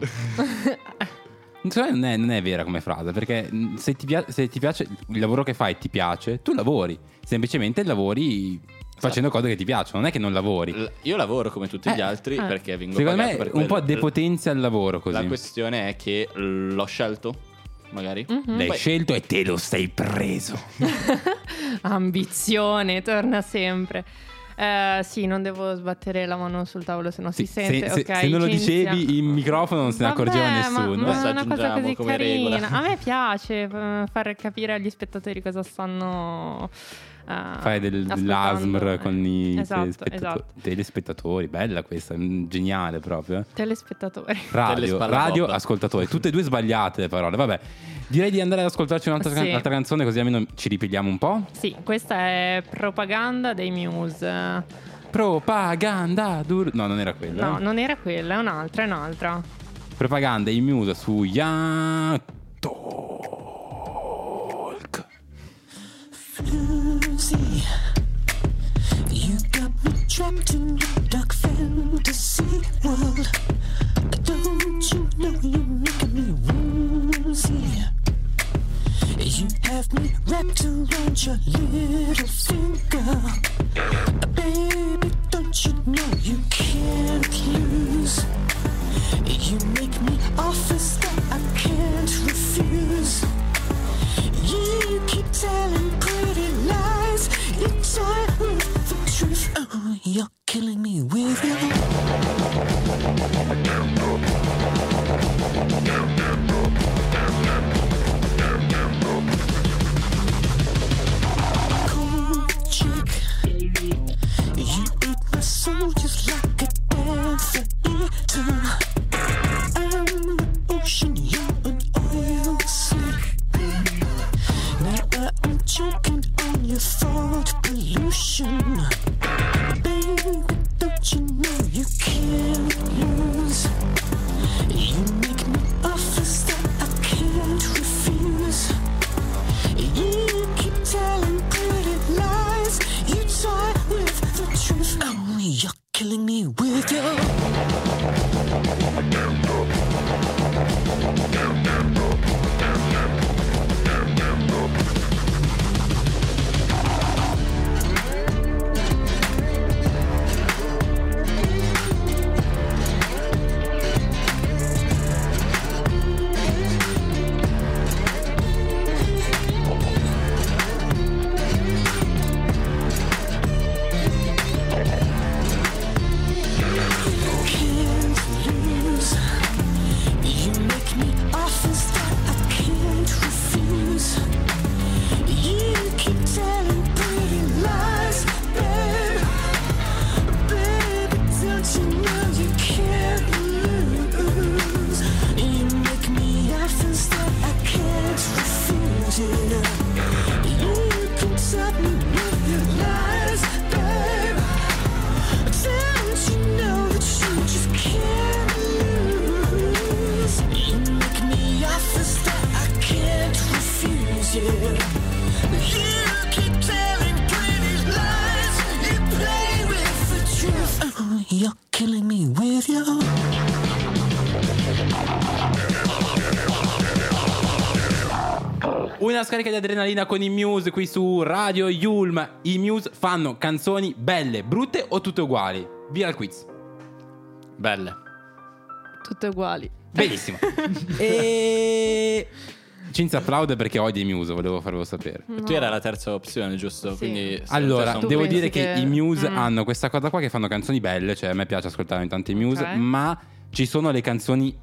A: me non è, non è vera come frase, perché mh, se ti, pia- se ti piace il lavoro che fai, ti piace, tu lavori. Semplicemente lavori facendo cose che ti piacciono, non è che non lavori.
C: L- Io lavoro come tutti gli
A: Eh,
C: altri
B: eh.
C: perché vengo
A: Secondo
C: pagato
A: me
C: per
A: un po' depotenzia il lavoro così.
C: La questione è che l'ho scelto, magari.
B: Mhm.
A: L'hai
C: Poi-
A: scelto e te lo sei preso.
B: Ambizione, torna sempre. Eh, sì, non devo sbattere la mano sul tavolo se non
A: Sì,
B: si sente.
A: se, se-
B: ok,
A: se non lo dicevi in microfono non se ne
B: Vabbè,
A: accorgeva
B: ma-
A: nessuno.
B: Ma,
C: Adesso
B: è una cosa così carina.
C: regola.
B: A me piace eh, far capire agli spettatori cosa stanno
A: Fai del, dell'ASMR con i
B: Esatto,
A: telespettato-
B: esatto.
A: telespettatori. Bella questa, geniale proprio.
B: Telespettatori.
A: Radio, radio ascoltatori, tutte e due sbagliate le parole. Vabbè, direi di andare ad ascoltarci un'altra
B: Sì.
A: un'altra canzone così almeno ci ripigliamo un po'.
B: Sì, questa è propaganda dei Muse.
A: Propaganda dur- No, non era quella.
B: No, non era quella, è un'altra, è un'altra.
A: Propaganda in Muse su Talk.
G: Floozy. You got me trapped in your dark fantasy world. Don't you know you're making me woozy? You have me wrapped around your little finger. Baby, don't you know you can't lose? You make me offers that I can't refuse. You keep telling pretty lies. You toy with the truth. Oh, you're killing me with your. You eat my soul just like a panther eater.
A: Una scarica di adrenalina con i Muse qui su Radio Yulm. I Muse fanno canzoni belle, brutte o tutte uguali? Via il quiz.
C: Belle.
B: Tutte uguali.
A: Benissimo. e Cinzia applaude perché odia i Muse, volevo farvelo sapere.
C: Tu era la terza opzione, giusto?
B: Sì.
C: Quindi
A: Allora, devo dire che,
B: che-
A: i Muse
B: Mm.
A: hanno questa cosa qua che fanno canzoni belle, cioè a me piace ascoltare ogni tanto i Muse,
B: Ok.
A: ma ci sono le canzoni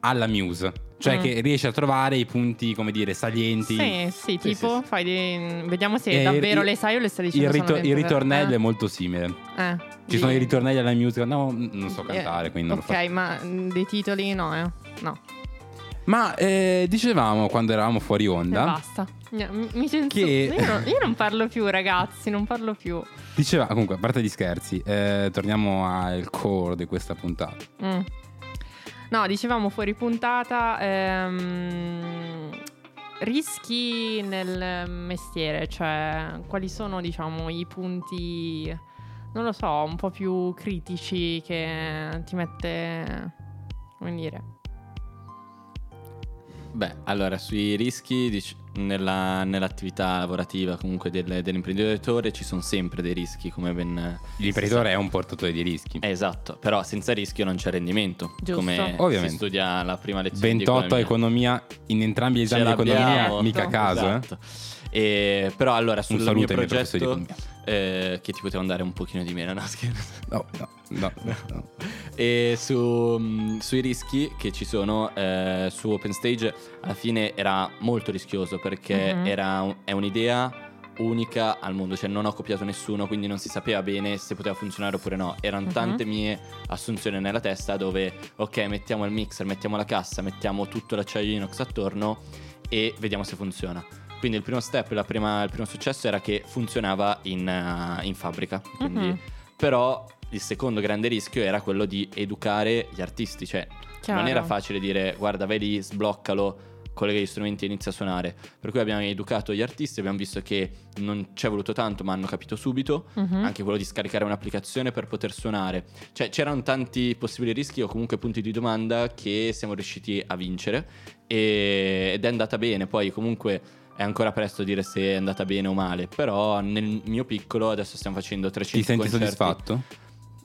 A: alla Muse, cioè
B: Mm.
A: che riesci a trovare i punti, come dire, salienti.
B: Sì, sì, tipo, fai dei... vediamo se
A: E
B: davvero
A: il-
B: le sai o le stai
A: Il,
B: dicendo
A: rito-
B: solamente
A: il ritornello
B: eh.
A: è molto simile.
B: Eh,
A: Ci
B: di-
A: sono i ritornelli alla musica, no, non so cantare,
B: Eh,
A: quindi non
B: Ok,
A: lo faccio.
B: ma mm, dei titoli no, eh. No,
A: Ma eh, dicevamo quando eravamo fuori
B: e
A: onda,
B: basta. Mi, mi sento...
A: Che-
B: Io, non, io non parlo più, ragazzi, non parlo più.
A: diceva, comunque, a parte gli scherzi, eh, torniamo al core di questa puntata.
B: Mm. No, dicevamo fuori puntata. ehm, rischi nel mestiere, cioè quali sono, diciamo, i punti, non lo so, un po' più critici che ti mette, come dire,
C: Beh, allora, sui rischi dic- nella- nell'attività lavorativa comunque del- dell'imprenditore ci sono sempre dei rischi, come ben...
A: L'imprenditore è un portatore di rischi.
C: Eh, esatto, però senza rischio non c'è rendimento,
B: Giusto.
C: come
A: Ovviamente.
C: si studia la prima lezione
A: 28
C: di
A: a
C: economia.
A: economia in entrambi gli esami di economia, mica a caso, eh.
C: Esatto. E- però allora sul
A: saluto
C: mio progetto eh, che ti poteva andare un pochino di meno, no? scherzo.
A: No, no, no, no, no.
C: E su, mh, sui rischi che ci sono eh, su OpenStage alla fine era molto rischioso perché
B: Mhm.
C: era è un'idea unica al mondo, cioè non ho copiato nessuno, quindi non si sapeva bene se poteva funzionare oppure no. Erano
B: Mhm.
C: tante mie assunzioni nella testa dove, ok, mettiamo il mixer, mettiamo la cassa, mettiamo tutto l'acciaio inox attorno e vediamo se funziona. Quindi il primo step, la prima- il primo successo era che funzionava in, eh, in fabbrica. Quindi,
B: Mhm.
C: Però il secondo grande rischio era quello di educare gli artisti, cioè
B: Chiaro.
C: non era facile dire guarda lì, sbloccalo, collega gli strumenti e inizia a suonare. Per cui abbiamo educato gli artisti, abbiamo visto che non ci è voluto tanto, ma hanno capito subito.
B: Mhm.
C: Anche quello di scaricare un'applicazione per poter suonare. Cioè c'erano tanti possibili rischi o comunque punti di domanda che siamo riusciti a vincere e- ed è andata bene. Poi comunque è ancora presto dire se è andata bene o male, però nel mio piccolo adesso stiamo facendo 300
A: Ti senti
C: concerti.
A: soddisfatto?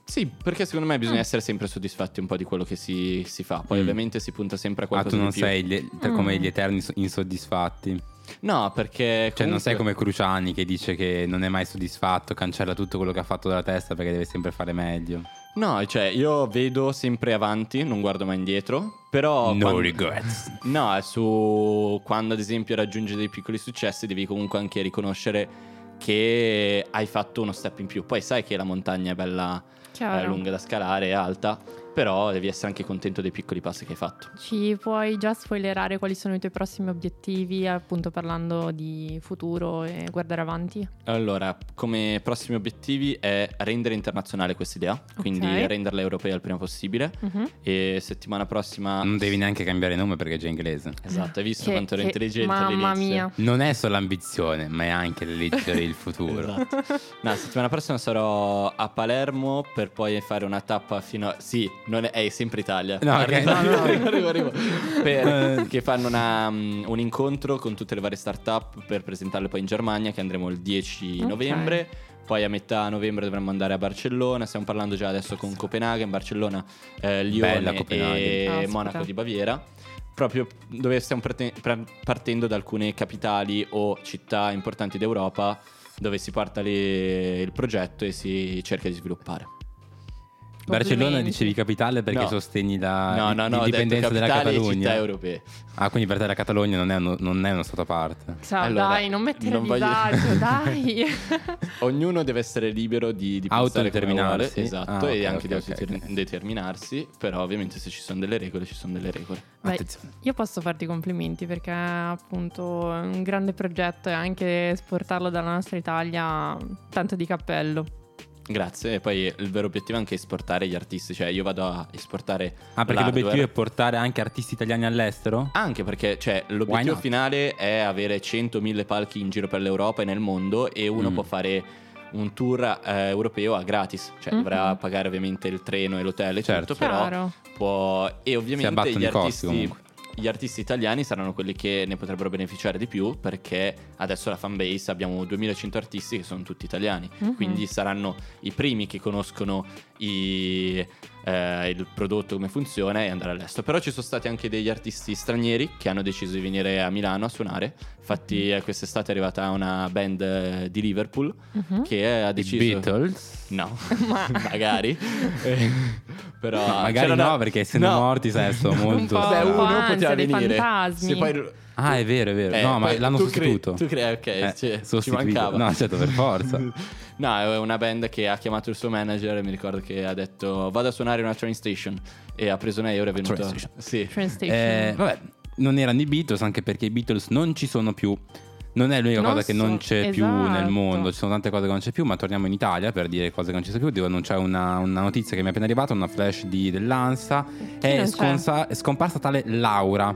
C: Sì, perché secondo me bisogna
B: Mm.
C: essere sempre soddisfatti un po' di quello che si, si fa. Poi
A: Mm.
C: ovviamente si punta sempre a
A: Ah,
C: qualcosa
A: tu non
C: di più.
A: sei gli- te-
B: Mm.
A: come gli eterni so- insoddisfatti.
C: No, perché
A: Cioè, non sei come
C: comunque-
A: Cruciani che dice che non è mai soddisfatto, cancella tutto quello che ha fatto dalla testa perché deve sempre fare meglio.
C: No, cioè io vedo sempre avanti, non guardo mai indietro, però...
A: no
C: quando-
A: regrets.
C: No, è su quando ad esempio raggiungi dei piccoli successi devi comunque anche riconoscere che hai fatto uno step in più. Poi sai che la montagna è bella
B: Chiaro.
C: è lunga da scalare, è alta, però devi essere anche contento dei piccoli passi che hai fatto.
B: Ci puoi già spoilerare quali sono i tuoi prossimi obiettivi, appunto parlando di futuro e guardare avanti?
C: Allora, come prossimi obiettivi è rendere internazionale questa idea, quindi
B: Ok.
C: renderla europea il prima possibile.
B: Mhm.
C: E settimana prossima...
A: Non devi neanche cambiare nome perché è già inglese.
C: Esatto, hai visto
B: Che-
C: quanto ero
B: che-
C: intelligente
B: Mamma
C: all'inizio?
B: mia.
A: Non è solo ambizione, ma è anche leggere il futuro.
C: Esatto. No, settimana prossima sarò a Palermo per poi fare una tappa fino a... Sì, non è, è sempre Italia.
A: No, ok,
C: Arrivo,
A: no, no.
C: arrivo, arrivo, arrivo. Per-
A: Eh.
C: che fanno una, um, un incontro con tutte le varie start-up per presentarle poi in Germania, che andremo il 10
B: Ok.
C: novembre. Poi a metà novembre dovremmo andare a Barcellona. Stiamo parlando già adesso con Copenaghen, Barcellona, eh, Lione
A: Bella Copenaghen.
C: e
B: Caspita.
C: Monaco di Baviera. Proprio dove stiamo parte- partendo da alcune capitali o città importanti d'Europa dove si porta le- il progetto e si cerca di sviluppare.
A: Barcellona dicevi capitale perché
C: No.
A: sostegni la
C: no, no, no,
A: l'indipendenza della
C: e città
A: Catalogna.
C: europee.
A: Ah, quindi per te la Catalogna non è uno, non è uno stato a parte.
B: Sa,
C: Allora,
B: dai, non mettere
C: non voglio-
B: disagio, dai.
C: Ognuno deve essere libero di, di
A: Autodeterminarsi.
C: vuole, esatto,
A: Ah,
C: e
A: ok,
C: anche
A: ok,
C: di
A: ok,
C: autodeter-
A: ok.
C: determinarsi, però ovviamente se ci sono delle regole, ci sono delle regole.
B: Beh,
A: Attenzione.
B: io posso farti i complimenti perché appunto è un grande progetto e anche esportarlo dalla nostra Italia, tanto di cappello.
C: Grazie, e poi il vero obiettivo è anche esportare gli artisti, cioè io vado a esportare
A: Ah, perché
C: l'hardware.
A: l'obiettivo è portare anche artisti italiani all'estero?
C: Anche perché cioè, l'obiettivo finale è avere 100.000 palchi in giro per l'Europa e nel mondo e uno
A: Mm.
C: può fare un tour eh, europeo a gratis, cioè
B: Mhm.
C: dovrà pagare ovviamente il treno e l'hotel e
A: Certo.
C: tutto, però può... E ovviamente gli
A: i costi,
C: artisti,
A: comunque.
C: Gli artisti italiani saranno quelli che ne potrebbero beneficiare di più perché adesso la fanbase abbiamo 2100 artisti che sono tutti italiani,
B: Mhm.
C: quindi saranno i primi che conoscono i- eh, il prodotto come funziona e andare all'estero. Però ci sono stati anche degli artisti stranieri che hanno deciso di venire a Milano a suonare. Infatti,
A: Mm.
C: eh, quest'estate è arrivata una band eh, di Liverpool
B: Mhm.
C: che ha
A: I
C: deciso.
A: Beatles?
C: No, magari. Eh, Però
A: No, magari
C: c'era una-
A: no, perché essendo
C: No.
A: morti, sai, sono molto...
B: po'.
C: Beh, uno poteva venire.
B: fantasmi.
C: Se poi-
A: Ah, è vero, è vero.
C: eh,
A: no, ma l'hanno
C: tu cre-
A: sostituto.
C: tu crei, ok,
A: Eh,
C: ci- ci
A: sostituito.
C: mancava.
A: No, certo, per forza.
C: No, è una band che ha chiamato il suo manager e mi ricordo che ha detto vado a suonare in una train station e ha preso un euro e è venuto...
A: train station.
C: Sì.
B: Train station.
A: Eh, vabbè, non erano i Beatles, anche perché i Beatles non ci sono più. Non è l'unica
B: Non
A: cosa che
B: so-
A: non c'è più nel
B: esatto.
A: mondo, ci sono tante cose che non c'è più, ma torniamo in Italia per dire cose che non ci sono più. Devo annunciare una, una notizia che mi è appena arrivata, una flash di, dell'ANSA. È, sconsa- è scomparsa tale Laura.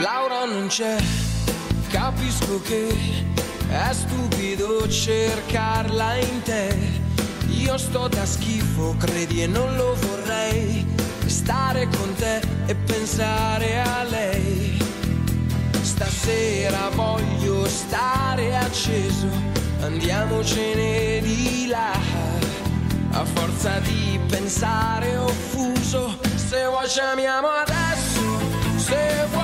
H: Laura non c'è. Capisco che è stupido cercarla in te. Io sto da schifo, credi e non lo vorrei. Stare con te e pensare a lei. Stasera voglio stare acceso, andiamocene di là. A forza di pensare offuso, se vuoi ci amiamo adesso, se vuoi,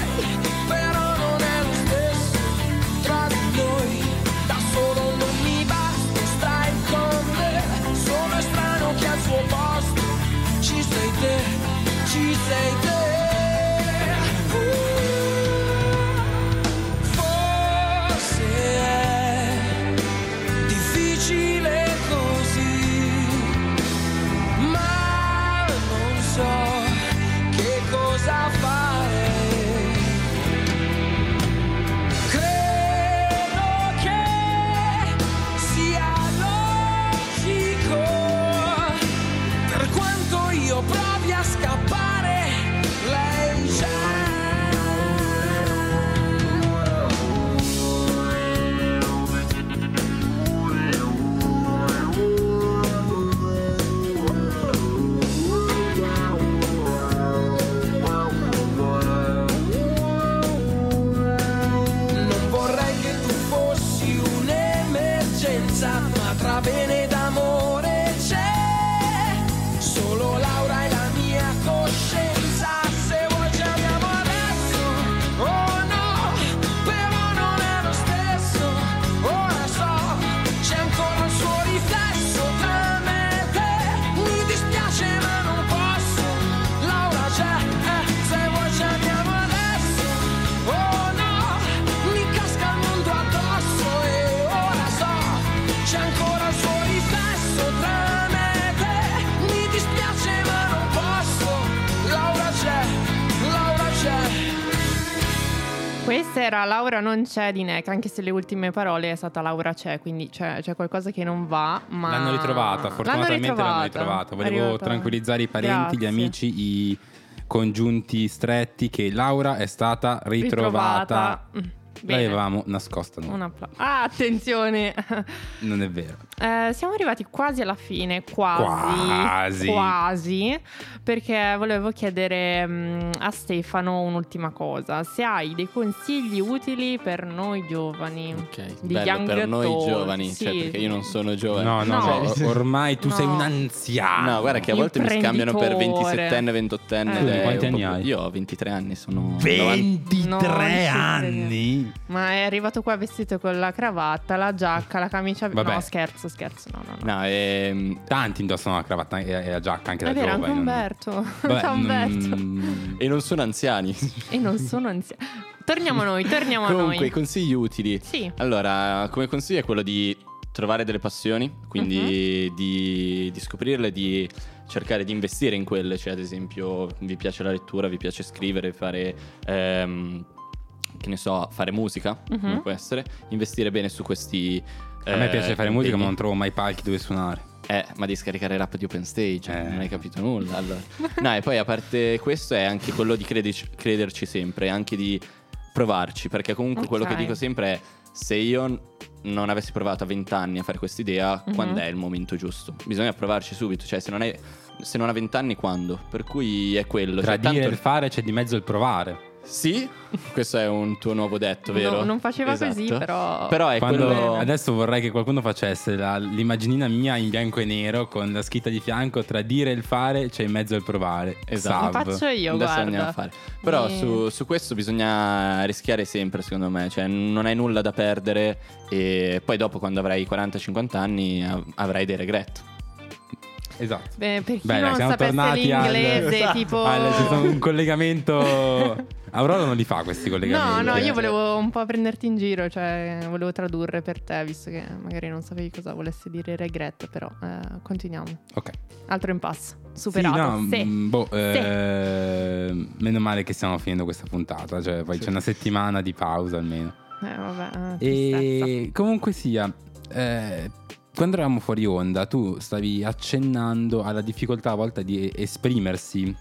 H: non c'è
B: di Neck, anche se le ultime parole è stata Laura c'è, quindi c'è, c'è qualcosa che non va. Ma...
A: L'hanno ritrovata, fortunatamente l'hanno ritrovata.
B: È
A: Volevo
B: arrivata.
A: tranquillizzare i parenti, gli
B: Grazie.
A: amici, i congiunti stretti che Laura è stata ritrovata.
B: Mm, bene.
A: L'avevamo nascosta noi.
B: Un applauso. Ah, attenzione.
A: Non è vero.
B: Eh, siamo arrivati quasi alla fine, quasi,
A: Quasi.
B: quasi, perché volevo chiedere mm, a Stefano un'ultima cosa, se hai dei consigli utili per noi giovani.
C: Ok,
B: Di
C: bello
B: young
C: per noi giovani, cioè
B: sì.
C: perché io non sono giovane.
A: No, no,
B: No.
A: or- ormai tu sei
B: No.
A: un anziano.
C: No, guarda che a volte mi scambiano per
B: Imprenditore.
C: 27enne, 28enne.
B: Eh.
A: Quanti anni hai?
C: Io ho 23 anni, sono
A: 23
B: Non ci Ma è arrivato qua vestito con la cravatta, la giacca, la camicia.
A: Vabbè.
B: No, scherzo, scherzo. No, no, no.
C: No, ehm,
A: Tanti indossano la cravatta e e la giacca anche
B: È
A: da
B: vero, anche
A: giovani. non-
B: Umberto.
A: Vabbè,
B: Ciao Umberto.
A: mm,
C: e non sono anziani.
B: E non sono anziano. Torniamo a noi, torniamo a
C: Comunque,
B: noi.
C: i consigli utili.
B: Sì.
C: Allora, come consiglio è quello di trovare delle passioni, quindi
B: Mhm.
C: di, di scoprirle, di cercare di investire in quelle, cioè ad esempio vi piace la lettura, vi piace scrivere, fare, ehm, che ne so, fare musica,
B: Mhm.
C: come può essere, investire bene su questi...
A: A me
C: eh,
A: piace fare musica, ma non trovo mai palchi dove suonare.
C: Eh, ma di scaricare l'app di OpenStage,
A: Eh.
C: non hai capito nulla. Allora. No, e poi a parte questo è anche quello di crederci, crederci sempre, anche di provarci, perché comunque quello che dico sempre è se io non avessi provato a 20 anni a fare questa idea,
B: Mhm.
C: quando è il momento giusto? Bisogna provarci subito, cioè se non, è, se non ha 20 anni quando? Per cui è quello.
A: Tra
C: cioè,
A: dire e
C: tanto-
A: il fare c'è di mezzo il provare.
C: Sì, questo è un tuo nuovo detto, vero?
B: No, non faceva così,
C: Esatto.
B: però-
C: Però è
A: Quando-
C: quello...
A: Adesso vorrei che qualcuno facesse la- l'immaginina mia in bianco e nero con la scritta di fianco tra dire e il fare c'è in mezzo il provare.
C: Esatto.
A: Sav.
B: Faccio io,
C: Adesso
B: guarda.
C: andiamo a fare. Però
B: E-
C: su, su questo bisogna rischiare sempre, secondo me. Cioè, non hai nulla da perdere. E poi dopo, quando avrai 40-50 anni, av- avrai dei regret.
A: Esatto.
B: Beh, per chi
A: dai,
B: non sapesse
A: tornati al-
B: l'inglese, tipo...
A: al- ci sono un collegamento. Aurora non li fa questi
B: No,
A: collegamenti.
B: no,
A: eh.
B: io volevo un po' prenderti in giro, cioè volevo tradurre per te, visto che magari non sapevi cosa volesse dire regret, però eh, continuiamo.
A: Ok.
B: Altro impasse,
A: Sì,
B: superato.
A: no,
B: Sì.
A: mm, boh, eh, meno male che stiamo finendo questa puntata, cioè poi c'è una settimana di pausa almeno.
B: Eh, vabbè, eh, tristezza.
A: E comunque sia, eh, quando eravamo fuori onda, tu stavi accennando alla difficoltà a volte di esprimersi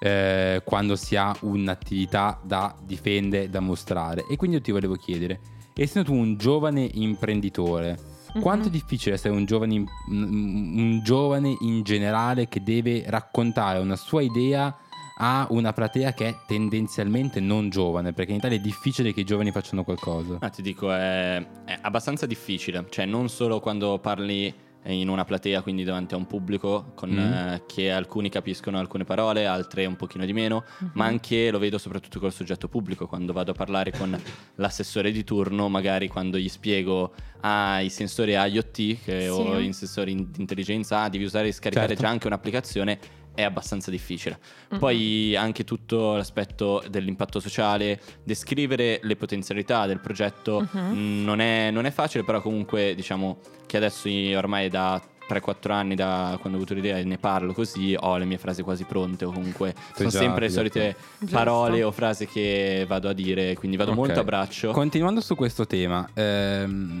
A: eh, quando si ha un'attività da difendere, da mostrare. E quindi io ti volevo chiedere, essendo tu un giovane imprenditore,
B: Mhm.
A: quanto è difficile essere un giovane, un giovane in generale che deve raccontare una sua idea a una platea che è tendenzialmente non giovane? Perché in Italia è difficile che i giovani facciano qualcosa.
C: Ah, ti dico, è, è abbastanza difficile. Cioè, non solo quando parli in una platea, quindi davanti a un pubblico, con,
A: Mm.
C: eh, che alcuni capiscono alcune parole, altre un pochino di meno, ma anche lo vedo soprattutto col soggetto pubblico, quando vado a parlare con l'assessore di turno, magari quando gli spiego ah, i sensori IoT che, o
B: Sì.
C: i sensori di intelligenza, ah, devi usare e scaricare
A: Certo.
C: già anche un'applicazione, è abbastanza difficile.
B: Mhm.
C: Poi anche tutto l'aspetto dell'impatto sociale, descrivere le potenzialità del progetto
B: Mhm.
C: mh, non, è, non è facile, però comunque diciamo che adesso ormai da 3-4 anni da quando ho avuto l'idea e ne parlo così, ho le mie frasi quasi pronte o comunque sono
A: già
C: sempre le solite
B: Giusto.
C: parole o frasi che vado a dire, quindi vado
A: Ok.
C: molto a braccio.
A: Continuando su questo tema, ehm,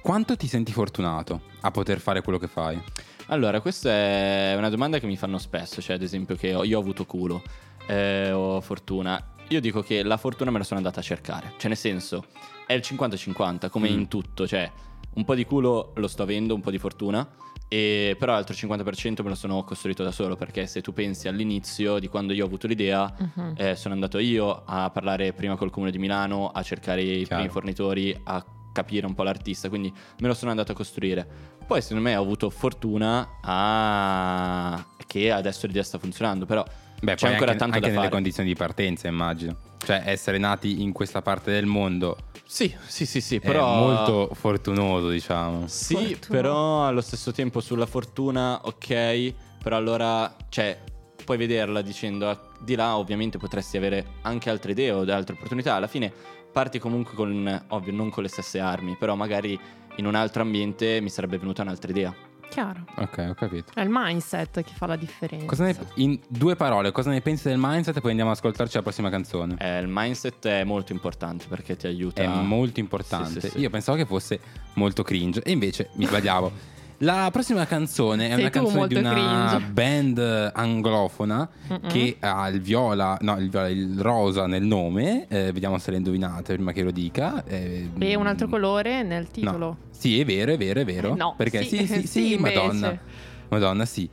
A: quanto ti senti fortunato a poter fare quello che fai?
C: Allora, questa è una domanda che mi fanno spesso, cioè ad esempio che io ho avuto culo, eh, ho fortuna. Io dico che la fortuna me la sono andata a cercare, cioè nel senso è il 50-50 come
A: Mm.
C: in tutto, cioè un po' di culo lo sto avendo, un po' di fortuna, e però l'altro 50% me lo sono costruito da solo perché se tu pensi all'inizio di quando io ho avuto l'idea,
B: Mhm.
C: eh, sono andato io a parlare prima col comune di Milano, a cercare i
A: Chiaro.
C: primi fornitori, a capire un po' l'artista, quindi me lo sono andato a costruire. Poi secondo me ho avuto fortuna a... che adesso l'idea sta funzionando, però
A: Beh,
C: c'è ancora
A: anche,
C: tanto
A: anche
C: da
A: nelle
C: fare.
A: condizioni di partenza, immagino. Cioè, essere nati in questa parte del mondo
C: Sì, sì, sì, sì,
A: è
C: però...
A: molto fortunoso, diciamo.
C: Sì,
B: Fortuna.
C: però allo stesso tempo sulla fortuna, ok, però allora, cioè, puoi vederla dicendo "Ah, di là ovviamente potresti avere anche altre idee o altre opportunità, alla fine parti comunque con, ovvio, non con le stesse armi, però magari in un altro ambiente mi sarebbe venuta un'altra idea.
B: Chiaro.
A: Ok, ho capito.
B: È il mindset che fa la differenza.
A: Cosa ne- in due parole, cosa ne pensi del mindset? E poi andiamo ad ascoltarci la prossima canzone.
C: Eh, il mindset è molto importante perché ti aiuta.
A: È molto importante.
C: Sì, sì, sì.
A: Io pensavo che fosse molto cringe, e invece mi sbagliavo. La prossima canzone è
B: Sei
A: una canzone di una
B: cringe.
A: band anglofona
B: Mm-mm.
A: che ha il viola, no, il, viola, il rosa nel nome. Eh, vediamo se le indovinate prima che lo dica. Eh,
B: E un altro colore nel titolo.
A: No. Sì, è vero, è vero, è vero.
B: Eh, no,
A: Perché
B: sì,
A: sì, sì, sì,
B: sì.
A: Madonna. Madonna, sì.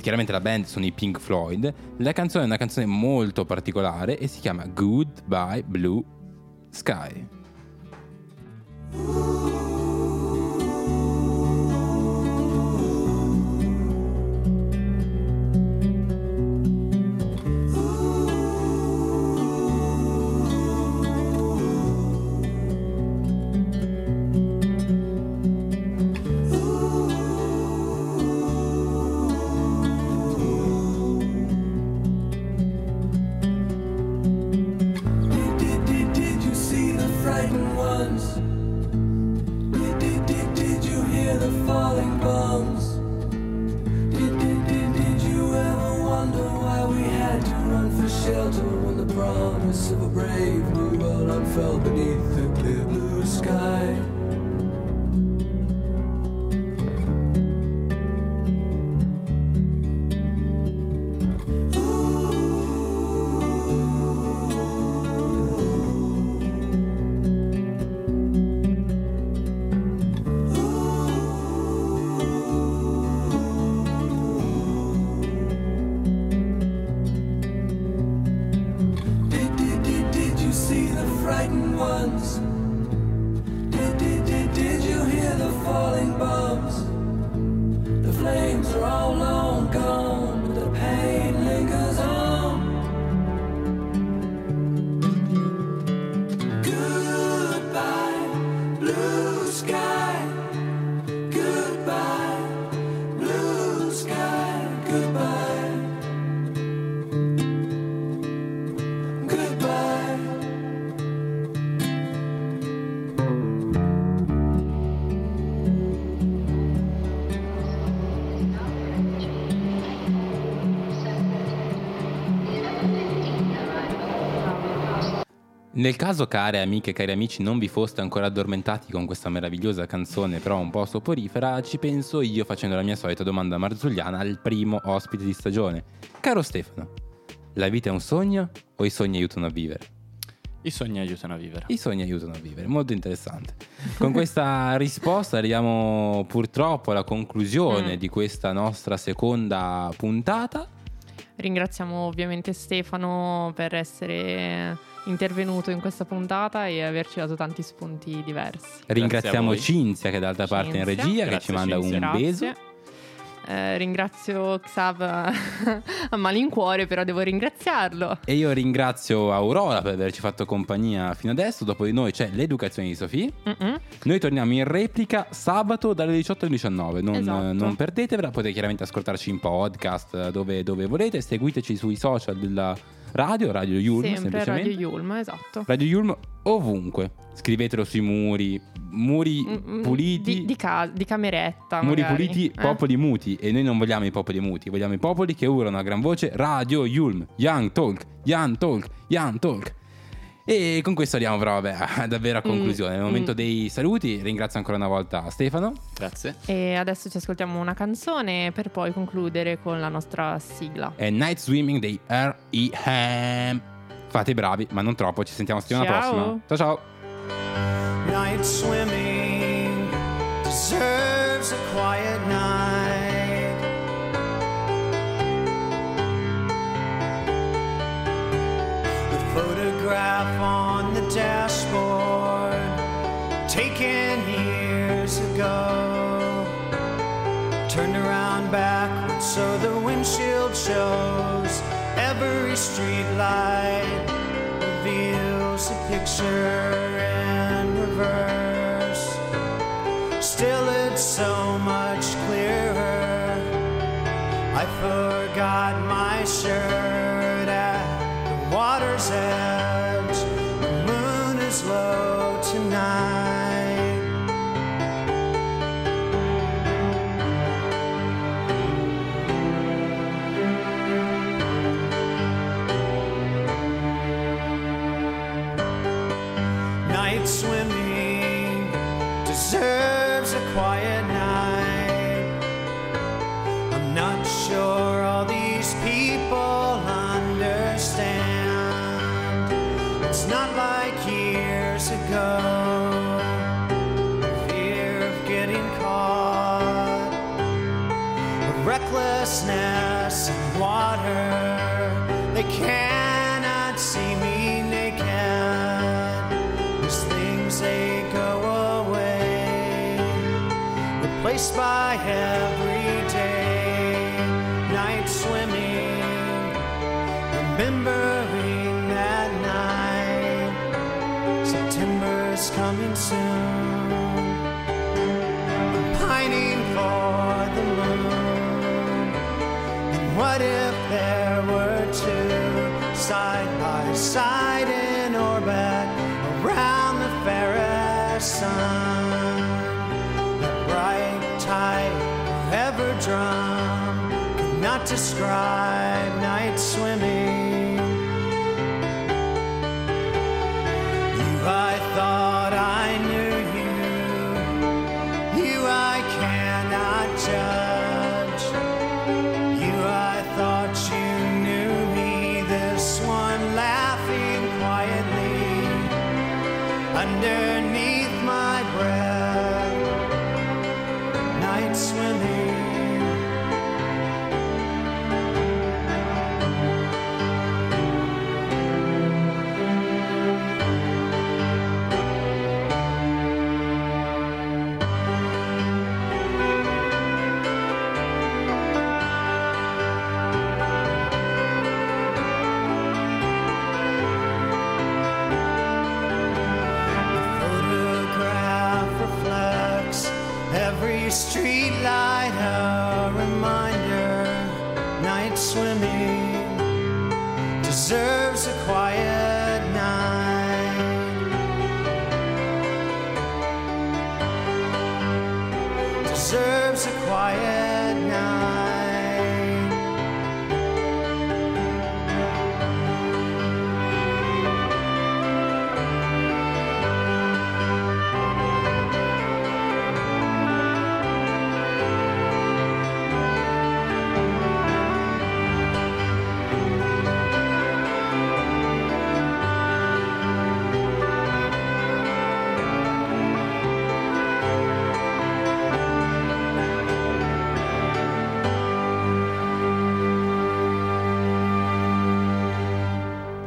A: Chiaramente la band sono i Pink Floyd. La canzone è una canzone molto particolare e si chiama Goodbye Blue Sky.
H: Did, brave new world unfurled beneath
A: Nel caso, care amiche e cari amici, non vi foste ancora addormentati con questa meravigliosa canzone, però un po' soporifera, ci penso io facendo la mia solita domanda marzulliana al primo ospite di stagione. Caro Stefano, la vita è un sogno o i sogni aiutano a vivere?
C: I sogni aiutano a vivere.
A: I sogni aiutano a vivere, molto interessante. Con questa risposta arriviamo purtroppo alla conclusione
B: Mm.
A: di questa nostra seconda puntata.
B: Ringraziamo ovviamente Stefano per essere intervenuto in questa puntata e averci dato tanti spunti diversi.
A: Ringraziamo. Cinzia che è dall'altra parte in
B: Cinzia.
A: regia che
C: Grazie,
A: ci manda
C: Cinzia.
A: un
B: Grazie.
A: beso.
B: Eh, ringrazio Xav a malincuore, però devo ringraziarlo.
A: E io ringrazio Aurora per averci fatto compagnia fino adesso. Dopo di noi c'è l'educazione di Sofì.
B: Mm-mm.
A: Noi torniamo in replica sabato dalle 18 alle 19. Non,
B: Esatto.
A: non perdetevela. Potete chiaramente ascoltarci in podcast dove, dove volete. Seguiteci sui social della radio, Radio Yulm.
B: Sempre. Radio Yulm, esatto.
A: Radio Yulm ovunque. Scrivetelo sui muri, muri
B: Mm, mm,
A: puliti.
B: Di, di ca- di cameretta.
A: muri
B: magari.
A: puliti,
B: Eh?
A: popoli muti. E noi non vogliamo i popoli muti, vogliamo i popoli che urlano a gran voce Radio Yulm, Young Talk, Young Talk, Young Talk. E con questo arriviamo però vabbè, a- davvero a conclusione. Nel
B: mm.
A: momento dei saluti, ringrazio ancora una volta Stefano.
C: Grazie.
B: E adesso ci ascoltiamo una canzone per poi concludere con la nostra sigla.
A: E Night Swimming dei R.E.M. Fate i bravi, ma non troppo. Ci sentiamo settimana
B: Ciao.
A: prossima. Ciao ciao.
I: Night swimming deserves a quiet night. The photograph on the dashboard, taken years ago, turned around backwards so the windshield shows. Every street light reveals a picture so much clearer. I forgot my shirt at the water's edge. The moon is low tonight. place by him. Describe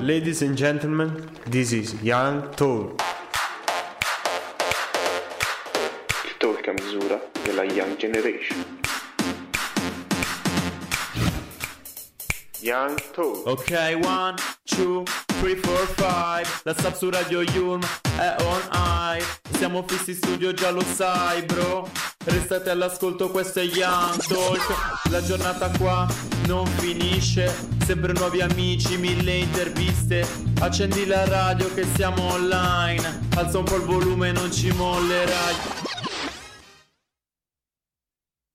D: Ladies and gentlemen, this is Young Talk.
J: Il talk a misura della Young Generation. Young Talk.
K: Ok, one, five. La sub su Radio Yulm è on high. Siamo fissi studio, già lo sai, bro. Restate all'ascolto, questo è Young Talk. La giornata qua non finisce. Sempre nuovi amici, mille interviste. Accendi la radio che siamo online. Alza un po' il volume, non ci mollerai.